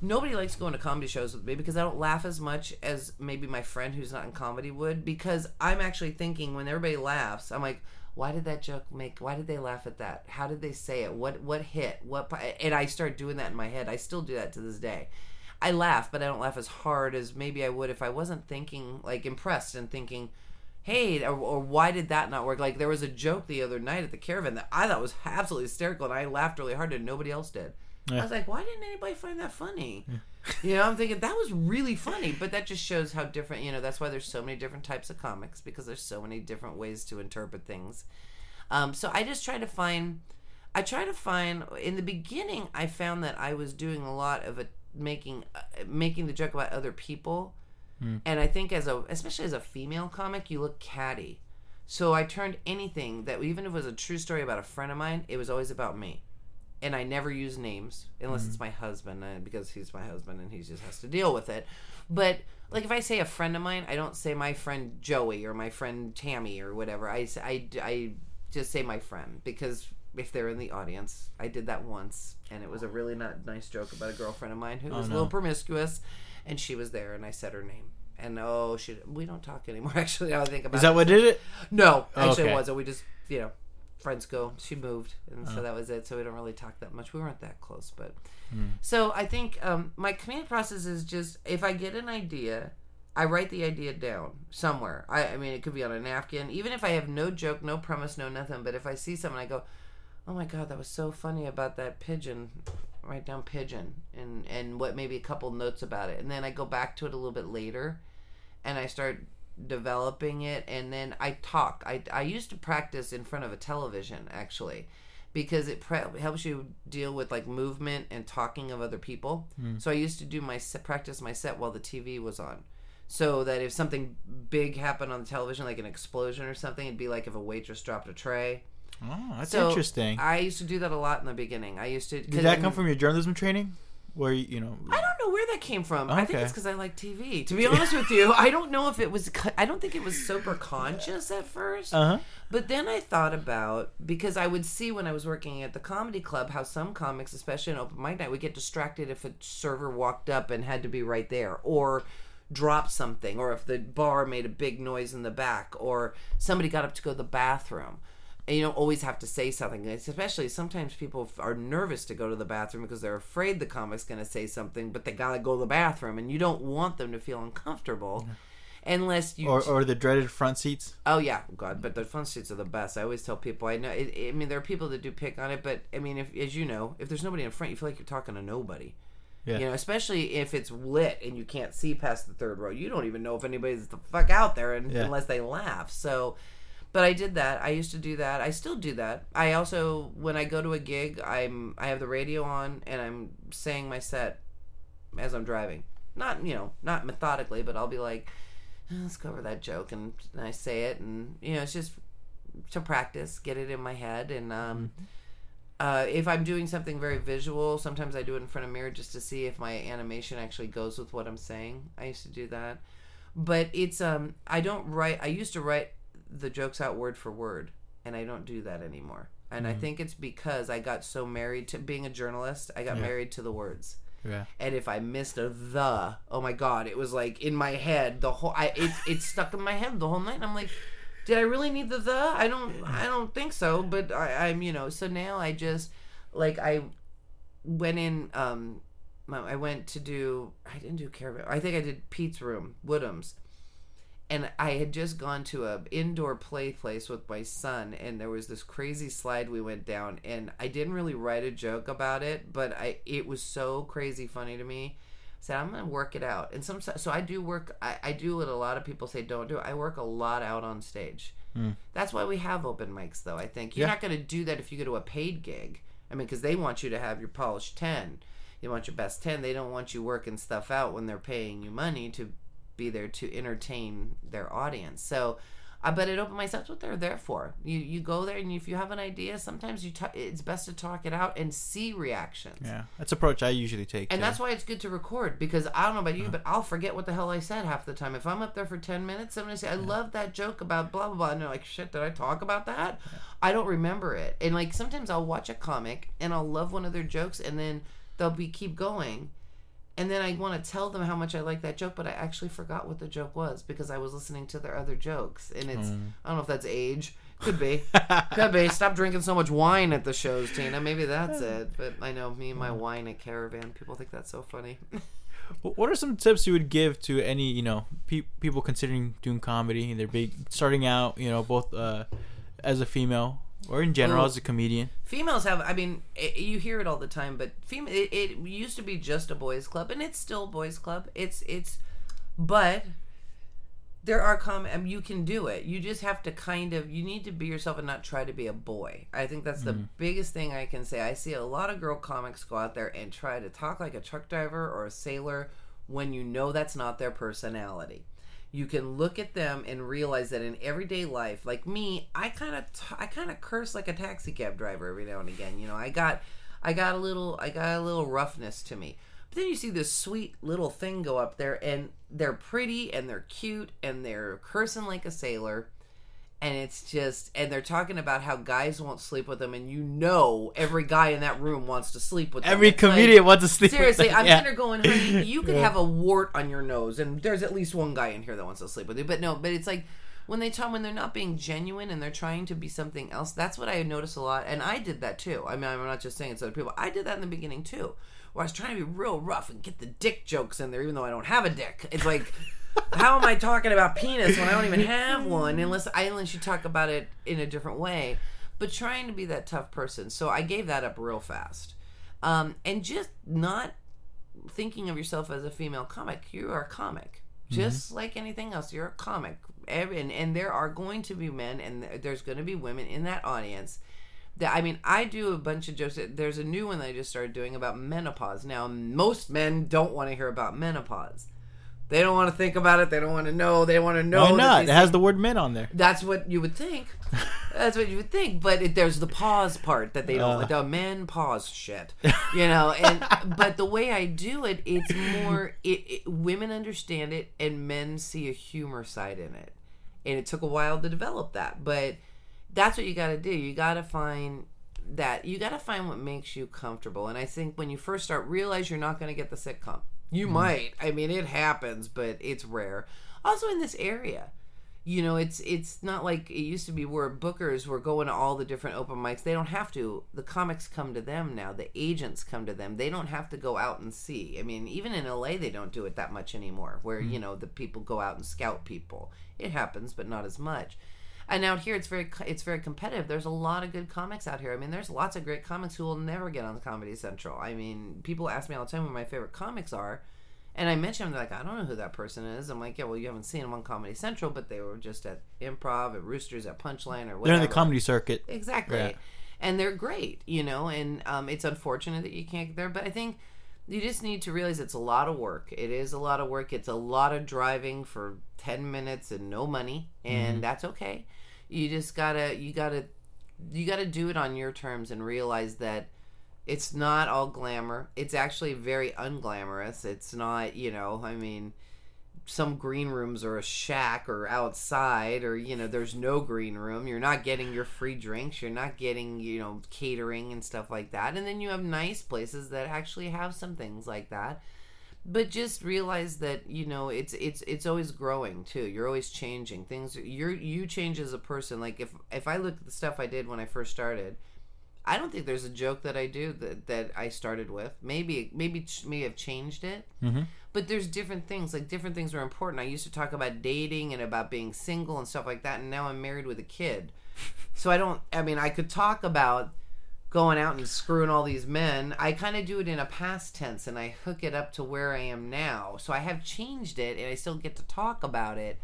nobody likes going to comedy shows with me because I don't laugh as much as maybe my friend who's not in comedy would because I'm actually thinking when everybody laughs, I'm like, why did that joke make? Why did they laugh at that? How did they say it? What what hit? What? And I start doing that in my head. I still do that to this day. I laugh, but I don't laugh as hard as maybe I would if I wasn't thinking like impressed and thinking, hey, or, or why did that not work? Like there was a joke the other night at the caravan that I thought was absolutely hysterical, and I laughed really hard, and nobody else did. I was like, why didn't anybody find that funny? You know, I'm thinking that was really funny, but that just shows how different. You know, that's why there's so many different types of comics because there's so many different ways to interpret things. Um, so I just try to find. I try to find. In the beginning, I found that I was doing a lot of a making uh, making the joke about other people, and I think as a especially as a female comic, you look catty. So I turned anything that even if it was a true story about a friend of mine, it was always about me and I never use names unless it's my husband uh, because he's my husband and he just has to deal with it. But like if I say a friend of mine, I don't say my friend Joey or my friend Tammy or whatever. I I, I just say my friend because if they're in the audience, I did that once and it was a really not nice joke about a girlfriend of mine who was a no. little promiscuous, and she was there and I said her name. And oh, she we don't talk anymore. Actually, now I think about Is it. that what did it? No, actually Okay. it wasn't. We just, you know, friends go. She moved, and so that was it. So we don't really talk that much. We weren't that close, but so I think um, my comedic process is just if I get an idea, I write the idea down somewhere. I, I mean, it could be on a napkin, even if I have no joke, no premise, no nothing. But if I see something, I go, "Oh my god, that was so funny about that pigeon." Write down pigeon and and what maybe a couple notes about it, and then I go back to it a little bit later, and I start developing it and then I talk. I, I used to practice in front of a television actually because it pre- helps you deal with like movement and talking of other people. Hmm. So I used to do my set, practice my set while the TV was on. So that if something big happened on the television like an explosion or something it'd be like if a waitress dropped a tray. Oh, that's So interesting. I used to do that a lot in the beginning. I used to Did that come from your journalism training? Where you, know? I don't know where that came from. I think it's because I like TV. To be honest with you, I don't know if it was. I don't think it was sober conscious at first. Uh huh. But then I thought about because I would see when I was working at the comedy club how some comics, especially in open mic night, would get distracted if a server walked up and had to be right there, or dropped something or if the bar made a big noise in the back or somebody got up to go to the bathroom and you don't always have to say something especially sometimes people are nervous to go to the bathroom because they're afraid the comic's going to say something but they gotta go to the bathroom and you don't want them to feel uncomfortable unless you or, or the dreaded front seats. Oh yeah, God! But the front seats are the best. I always tell people. I know. It, I mean, there are people that do pick on it, but I mean, if as you know, if there's nobody in front, you feel like you're talking to nobody. Yeah. You know, especially if it's lit and you can't see past the third row. You don't even know if anybody's the fuck out there and, Yeah. unless they laugh. So, but I did that. I used to do that. I still do that. I also, when I go to a gig, I'm I have the radio on and I'm saying my set as I'm driving. Not you know, not methodically, but I'll be like, "Eh, let's go over that joke, and, and I say it, and you know, it's just to practice, get it in my head, and um, uh, if I'm doing something very visual, sometimes I do it in front of a mirror just to see if my animation actually goes with what I'm saying. I used to do that, but it's um, I don't write. I used to write the jokes out word for word, and I don't do that anymore. And I think it's because I got so married to being a journalist. I got Yeah. married to the words Yeah. and if I missed a the, oh my god, it was like in my head the whole. I it it stuck in my head the whole night. And I'm like, did I really need the the? I don't I don't think so. But I, I'm you know so now I just like I went in. Um, I went to do. I didn't do caravan. I think I did Pete's room, Woodham's. And I had just gone to a indoor play place with my son, and there was this crazy slide we went down, and I didn't really write a joke about it, but I it was so crazy funny to me. I said I'm gonna work it out, and some so I do work. I, I do what a lot of people say don't do. I work a lot out on stage. Hmm. That's why we have open mics, though. I think you're Yeah. not gonna do that if you go to a paid gig. I mean, because they want you to have your polished ten. They want your best ten. They don't want you working stuff out when they're paying you money to be there to entertain their audience. So, I bet it open mics. That's what they're there for. You you go there, and if you have an idea, sometimes you ta- it's best to talk it out and see reactions. Yeah. That's approach I usually take. And that's why it's good to record because I don't know about Uh-huh. you, but I'll forget what the hell I said half the time. If I'm up there for 10 minutes, to say, I love that joke about blah, blah, blah. And they're like, shit, did I talk about that? I don't remember it. And like sometimes I'll watch a comic and I'll love one of their jokes and then they'll be keep going. And then I want to tell them how much I like that joke, but I actually forgot what the joke was because I was listening to their other jokes. And it's, Hmm. I don't know if that's age. Could be. Could be. Stop drinking so much wine at the shows, Tina. Maybe that's it. But I know me and my wine at Caravan. People think that's so funny. What are some tips you would give to any, you know, pe- people considering doing comedy? They're big, starting out, you know, both uh, as a female or in general Ooh. as a comedian. Females have, I mean, it, you hear it all the time, but fem- it, it used to be just a boys' club, and it's still a boys' club. It's, it's, but there are com I mean, you can do it. You just have to kind of you need to be yourself and not try to be a boy. I think that's the mm-hmm. biggest thing I can say. I see a lot of girl comics go out there and try to talk like a truck driver or a sailor when you know that's not their personality. You can look at them and realize that in everyday life, like me, I kind of t- I kind of curse like a taxi cab driver every now and again. You know, I got I got a little I got a little roughness to me. But then you see this sweet little thing go up there, and they're pretty and they're cute and they're cursing like a sailor. And it's just, and they're talking about how guys won't sleep with them, and you know every guy in that room wants to sleep with them. Every It's like- comedian wants to sleep. with Seriously. I'm Yeah. sitting there going, honey, you could Yeah. have a wart on your nose, and there's at least one guy in here that wants to sleep with you. But no, but it's like when they talk when they're not being genuine and they're trying to be something else. That's what I notice a lot, and I did that too. I mean, I'm not just saying it's other people. I did that in the beginning too, where I was trying to be real rough and get the dick jokes in there, even though I don't have a dick. It's like. How am I talking about penis when I don't even have one? Unless I unless you talk about it in a different way. But trying to be that tough person, so I gave that up real fast, um, and just not thinking of yourself as a female comic. You are a comic, just like anything else. You're a comic, Every- and, and there are going to be men, and there's going to be women in that audience. That I mean, I do a bunch of jokes. There's a new one that I just started doing about menopause. Now, most men don't want to hear about menopause. They don't want to think about it. They don't want to know. They want to know. Why not? It has the word men on there. that's what you would think. That's what you would think. But it, there's the pause part that they don't. Uh. the men pause shit, you know. And but the way I do it, it's more. It, it, women understand it, and men see a humor side in it. And it took a while to develop that, but that's what you got to do. You got to find that you got to find what makes you comfortable. And I think when you first start, realize you're not going to get the sitcom. You mm. might. I mean, it happens, but it's rare. Also in this area. You know, it's it's not like it used to be where bookers were going to all the different open mics. They don't have to. The comics come to them now. The agents come to them. They don't have to go out and see. I mean, even in LA they don't do it that much anymore where, mm. you know, the people go out and scout people. It happens, but not as much. And out here, it's very it's very competitive. There's a lot of good comics out here. I mean, there's lots of great comics who will never get on Comedy Central. I mean, people ask me all the time what my favorite comics are, and I mention them. They're like, I don't know who that person is. I'm like, yeah, well, you haven't seen them on Comedy Central, but they were just at Improv, at Roosters, at Punchline, or whatever. They're in the comedy circuit. Exactly. Yeah. And they're great, you know, and um, it's unfortunate that you can't get there, but I think you just need to realize it's a lot of work. It is a lot of work. It's a lot of driving for 10 minutes and no money, and that's okay. You just gotta, you gotta, you gotta do it on your terms and realize that it's not all glamour. It's actually very unglamorous. It's not, you know, I mean, some green rooms are a shack or outside or you know there's no green room you're not getting your free drinks you're not getting you know catering and stuff like that and then you have nice places that actually have some things like that but just realize that you know it's it's it's always growing too you're always changing things you're you change as a person like if if i look at the stuff i did when i first started I don't think there's a joke that I do that, that I started with. Maybe maybe may have changed it, Mm-hmm. but there's different things. Like different things are important. I used to talk about dating and about being single and stuff like that, and now I'm married with a kid. So I don't. I mean, I could talk about going out and screwing all these men. I kind of do it in a past tense, and I hook it up to where I am now. So I have changed it, and I still get to talk about it.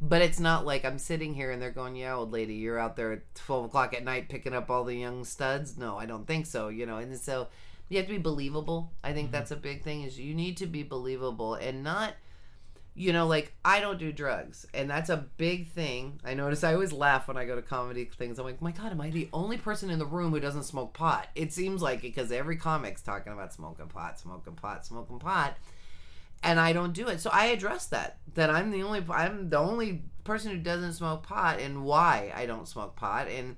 But it's not like I'm sitting here and they're going, "Yeah, old lady, you're out there at twelve o'clock at night picking up all the young studs." No, I don't think so. You know, and so you have to be believable. I think mm-hmm. that's a big thing. Is you need to be believable and not, you know, like I don't do drugs, and that's a big thing. I notice I always laugh when I go to comedy things. I'm like, my God, am I the only person in the room who doesn't smoke pot? It seems like it because every comic's talking about smoking pot, smoking pot, smoking pot and I don't do it. So I address that that I'm the only I'm the only person who doesn't smoke pot and why I don't smoke pot and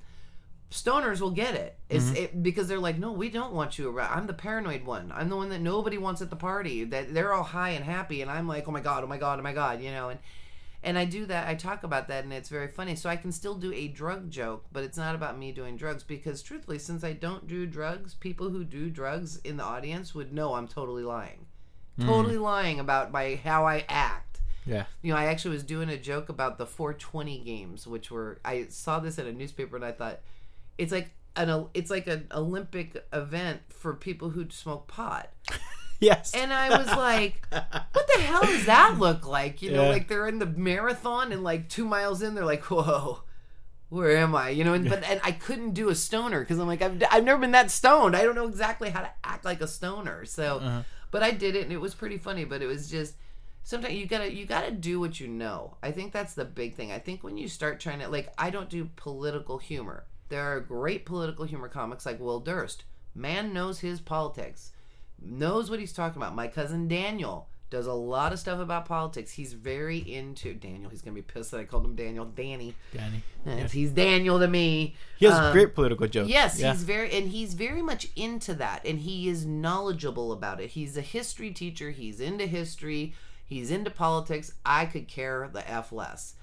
stoners will get it. It's mm-hmm. it, because they're like, no, we don't want you around. I'm the paranoid one. I'm the one that nobody wants at the party. That they're all high and happy, and I'm like, oh my god, oh my god, oh my god, you know. And and I do that. I talk about that, and it's very funny. So I can still do a drug joke, but it's not about me doing drugs because, truthfully, since I don't do drugs, people who do drugs in the audience would know I'm totally lying, mm. totally lying about my how I act. Yeah. You know, I actually was doing a joke about the 420 games, which were I saw this in a newspaper, and I thought it's like an it's like an Olympic event for people who smoke pot. Yes. And I was like, what the hell does that look like? You know, Yeah. like they're in the marathon and like two miles in, they're like, whoa, where am I? You know, and, but and I couldn't do a stoner because I'm like, I've, I've never been that stoned. I don't know exactly how to act like a stoner. So, Uh-huh. but I did it and it was pretty funny, but it was just, sometimes you gotta, you gotta do what you know. I think that's the big thing. I think when you start trying to, like, I don't do political humor. There are great political humor comics like Will Durst. Man knows his politics knows what he's talking about. My cousin Daniel does a lot of stuff about politics. He's very into Daniel. He's gonna be pissed that I called him Daniel. Danny. Danny. Uh, He's Daniel to me. He has Um, great political jokes. Yes, Yeah. he's very and he's very much into that and he is knowledgeable about it. He's a history teacher, he's into history, he's into politics. I could care the F less.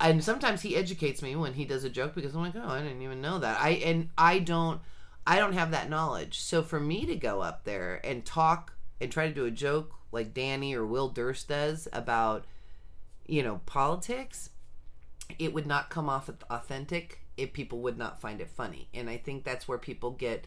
And sometimes he educates me when he does a joke because I'm like, "Oh, I didn't even know that." I and I don't I don't have that knowledge. So for me to go up there and talk and try to do a joke like Danny or Will Durst does about you know, politics, it would not come off authentic if people would not find it funny. And I think that's where people get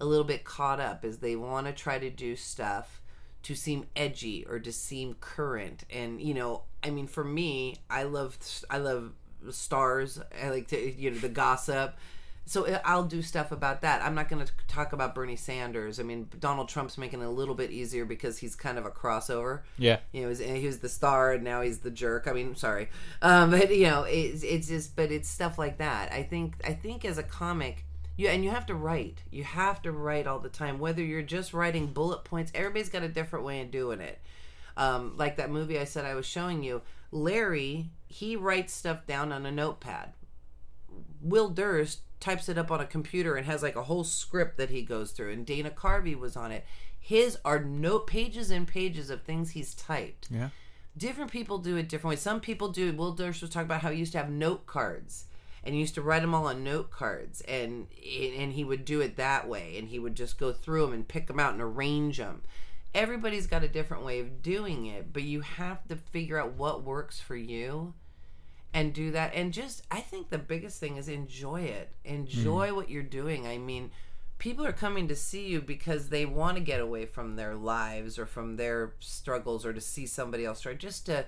a little bit caught up is they want to try to do stuff to seem edgy or to seem current. And you know, I mean for me, I love I love stars. I like to you know the gossip. So I'll do stuff about that. I'm not going to talk about Bernie Sanders. I mean, Donald Trump's making it a little bit easier because he's kind of a crossover Yeah. you know, he was, he was the star and now he's the jerk. I mean, sorry, um, but you know, it's it's just, but it's stuff like that. I think I think as a comic, you and you have to write. You have to write all the time, whether you're just writing bullet points. Everybody's got a different way of doing it. Um, like that movie I said I was showing you, Larry, he writes stuff down on a notepad. Will Durst types it up on a computer and has like a whole script that he goes through. And Dana Carvey was on it. his are note pages and pages of things he's typed. Yeah. Different people do it different ways. Some people do. Will Durst was talking about how he used to have note cards and he used to write them all on note cards and and he would do it that way and he would just go through them and pick them out and arrange them everybody's got a different way of doing it but you have to figure out what works for you and do that and just i think the biggest thing is enjoy it. Enjoy Hmm. what you're doing. I mean people are coming to see you because they want to get away from their lives or from their struggles or to see somebody else or just to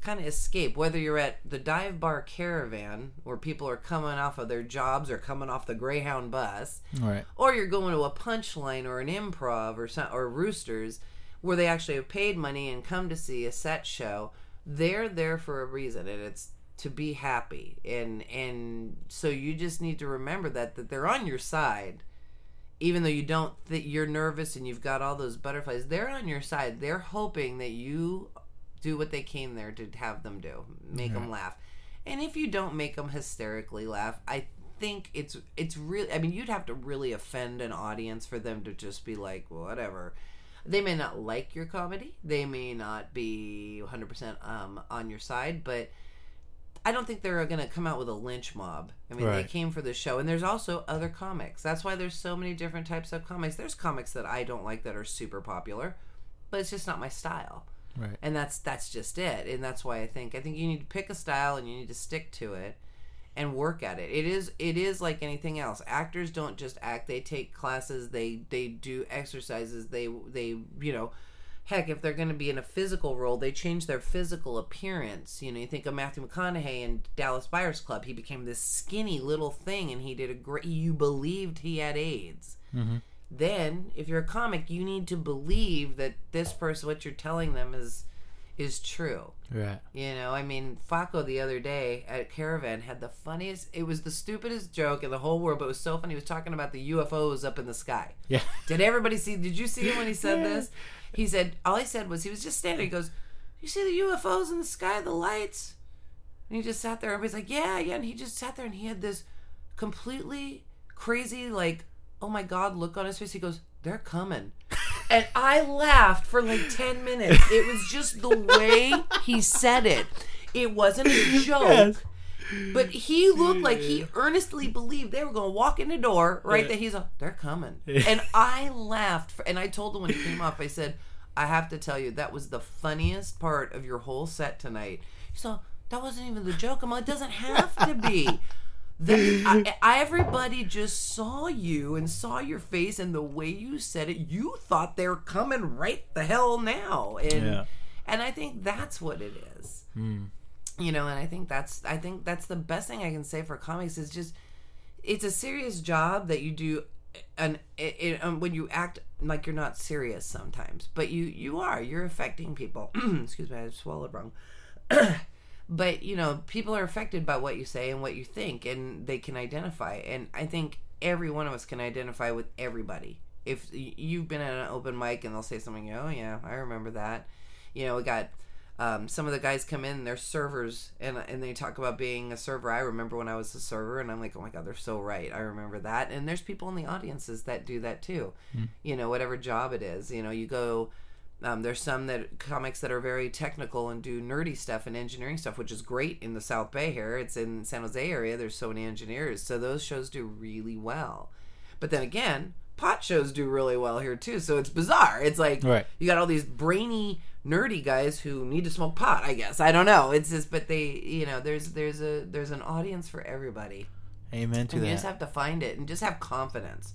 kind of escape whether you're at the dive bar caravan where people are coming off of their jobs or coming off the greyhound bus right. or you're going to a punchline or an improv or some, or roosters where they actually have paid money and come to see a set show they're there for a reason and it's to be happy and and so you just need to remember that that they're on your side even though you don't that you're nervous and you've got all those butterflies they're on your side they're hoping that you do what they came there to have them do. Make them laugh. And if you don't make them hysterically laugh i think it's it's really i mean you'd have to really offend an audience for them to just be like whatever. They may not like your comedy. They may not be 100% um, on your side but I don't think they're going to come out with a lynch mob. I mean, they came for the show, and there's also other comics. That's why there's so many different types of comics. There's comics that I don't like that are super popular, but it's just not my style, Right. and that's that's just it. And that's why I think I think you need to pick a style and you need to stick to it and work at it. It is it is like anything else. Actors don't just act; they take classes, they they do exercises, they they you know heck, if they're going to be in a physical role, they change their physical appearance. You know, you think of Matthew McConaughey in Dallas Buyers Club. He became this skinny little thing, and he did a great. You believed he had AIDS. Mm-hmm. Then, if you're a comic, you need to believe that this person, what you're telling them, is is true. Right. You know, I mean, Faco the other day at Caravan had the funniest. It was the stupidest joke in the whole world, but it was so funny. He was talking about the UFOs up in the sky. Yeah. Did everybody see? Did you see him when he said this? He said all he said was he was just standing. He goes, "You see the UFOs in the sky, the lights?" And he just sat there. and Everybody's like, "Yeah, yeah." And he just sat there and he had this completely crazy, like, "Oh my god!" look on his face. He goes, "They're coming." And I laughed for like 10 minutes. It was just the way he said it. It wasn't a joke. Yes. But he looked like he earnestly believed they were going to walk in the door right there. He's like, they're coming. And I laughed. For, and I told him when he came off, I said, I have to tell you, that was the funniest part of your whole set tonight. Like, that wasn't even the joke. I'm like, it doesn't have to be. The, I, I- everybody just saw you and saw your face and the way you said it. You thought they were coming right the hell now, and Yeah. and I think that's what it is Hmm. you know and i think that's i think that's the best thing i can say for comics is just it's a serious job that you do and it, it, um, when you act like you're not serious sometimes but you you are you're affecting people excuse me i swallowed wrong but you know people are affected by what you say and what you think and they can identify. And i think every one of us can identify with everybody. If you've been at an open mic and they'll say something oh yeah i remember that. You know we got um, some of the guys come in they're servers and and they talk about being a server. I remember when i was a server and i'm like oh my god they're so right. I remember that. And there's people in the audiences that do that too. You know whatever job it is you know you go um, there's some that comics that are very technical and do nerdy stuff and engineering stuff, which is great in the South Bay here. It's in San Jose area. There's so many engineers, so those shows do really well. But then again, pot shows do really well here too. So it's bizarre. It's like Right. you got all these brainy, nerdy guys who need to smoke pot. I guess I don't know. It's just, but they, you know, there's there's a there's an audience for everybody. Amen to And you just have to find it and just have confidence.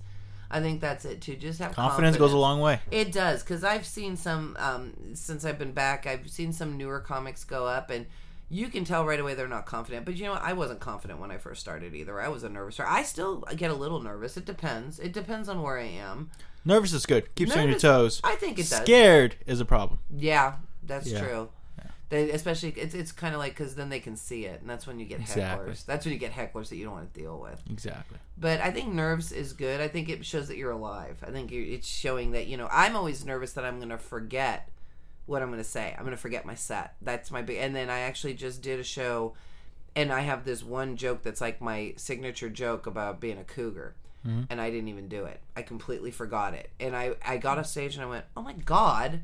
I think that's it too. Just have Confidence goes a long way. it does because I've seen some um, since I've been back. I've seen some newer comics go up, and you can tell right away they're not confident. But you know, what? I wasn't confident when I first started either. I was a nervous. I still get a little nervous. It depends. It depends on where I am. Nervous is good. Keeps you on your Nervous- toes. I think it does. Scared is a problem. Yeah, that's Yeah. true. They, especially it's it's kind of like because then they can see it, and that's when you get Exactly. hecklers. That's when you get hecklers that you don't want to deal with. Exactly. But I think nerves is good. I think it shows that you're alive. I think it's showing that you know I'm always nervous that I'm going to forget what I'm going to say. I'm going to forget my set. That's my big. And then I actually just did a show, and I have this one joke that's like my signature joke about being a cougar. Mhm. and I didn't even do it. I completely forgot it, and I I got off stage and I went, oh my god,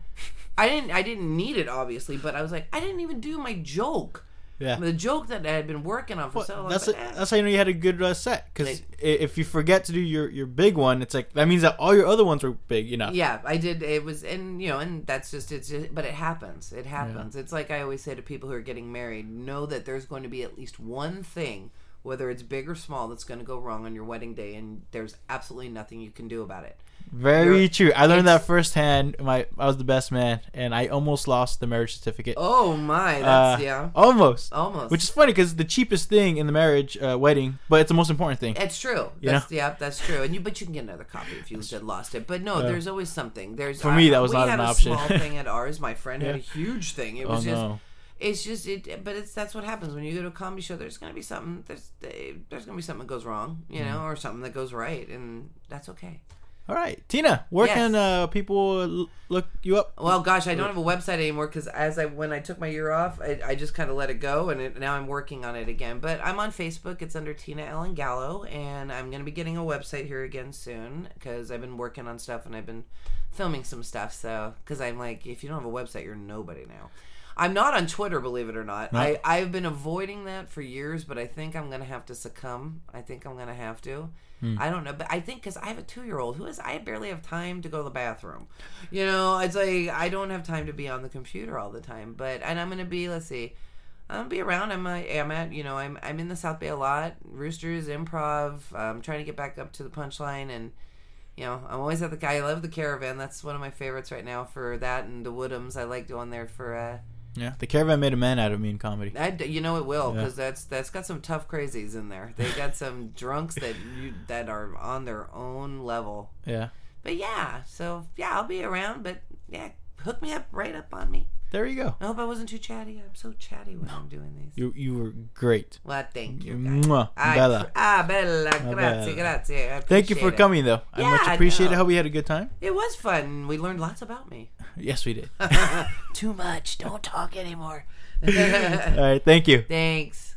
I didn't I didn't need it obviously, but I was like, I didn't even do my joke. Yeah. The joke that I had been working on for Well, so long. that's but, a, eh. that's how you know you had a good uh, set. Because if you forget to do your, your big one, it's like that means that all your other ones were big enough. Yeah, I did. It was, and you know, and that's just it's. Just, but it happens. It happens. It's like I always say to people who are getting married: know that there's going to be at least one thing, whether it's big or small, that's going to go wrong on your wedding day, and there's absolutely nothing you can do about it. Very You're- true. I learned that firsthand. My I was the best man, and I almost lost the marriage certificate. Oh my, that's Uh, yeah, Almost. almost. Which is funny because the cheapest thing in the marriage uh, wedding, but it's the most important thing. It's true. That's, yeah, that's true. And you, but you can get another copy if you had lost it. But no, Yeah. there's always something. There's For me, that was we not had an a option. small thing at ours. My friend had a huge thing. It Oh was just. no. It's just it, but it's that's what happens when you go to a comedy show. There's gonna be something. There's there's gonna be something that goes wrong, you know, Mm-hmm. or something that goes right, and that's okay. All right, Tina, where Yes. can uh, people look you up? Well, gosh, I don't have a website anymore because as I when I took my year off, I, I just kind of let it go, and it, now I'm working on it again. But I'm on Facebook. It's under Tina Ellen Gallo, and I'm gonna be getting a website here again soon because I've been working on stuff and I've been filming some stuff. So because I'm like, if you don't have a website, you're nobody now. I'm not on Twitter, believe it or not. No? I I've been avoiding that for years, but I think I'm gonna have to succumb. I think I'm gonna have to. Hmm. I don't know, but I think because I have a two year old who is I barely have time to go to the bathroom. You know, it's like I don't have time to be on the computer all the time. But and I'm gonna be let's see, I'm gonna be around. I'm I'm at you know I'm I'm in the South Bay a lot. Roosters, improv. I'm trying to get back up to the punchline and. You know, I'm always at the guy. I love the caravan. That's one of my favorites right now for that and the Woodhams. I like going there for uh, Yeah, the caravan made a man out of me in comedy. I, you know it will Yeah. because that's that's got some tough crazies in there. They got some drunks that you that are on their own level. Yeah, But yeah, so yeah, I'll be around. But yeah, hook me up right up on me. there you go. I hope I wasn't too chatty. I'm so chatty when I'm doing these. You you were great. Well, thank you. Mm, guys. Mwah, ah, I- ah, Bella. ah, bella, grazie, bella. grazie. I Thank you for it. coming, though. I Yeah, much I appreciate it. Hope we had a good time. It was fun. We learned lots about me. Yes, we did. Too much. Don't talk anymore. All right, thank you. Thanks.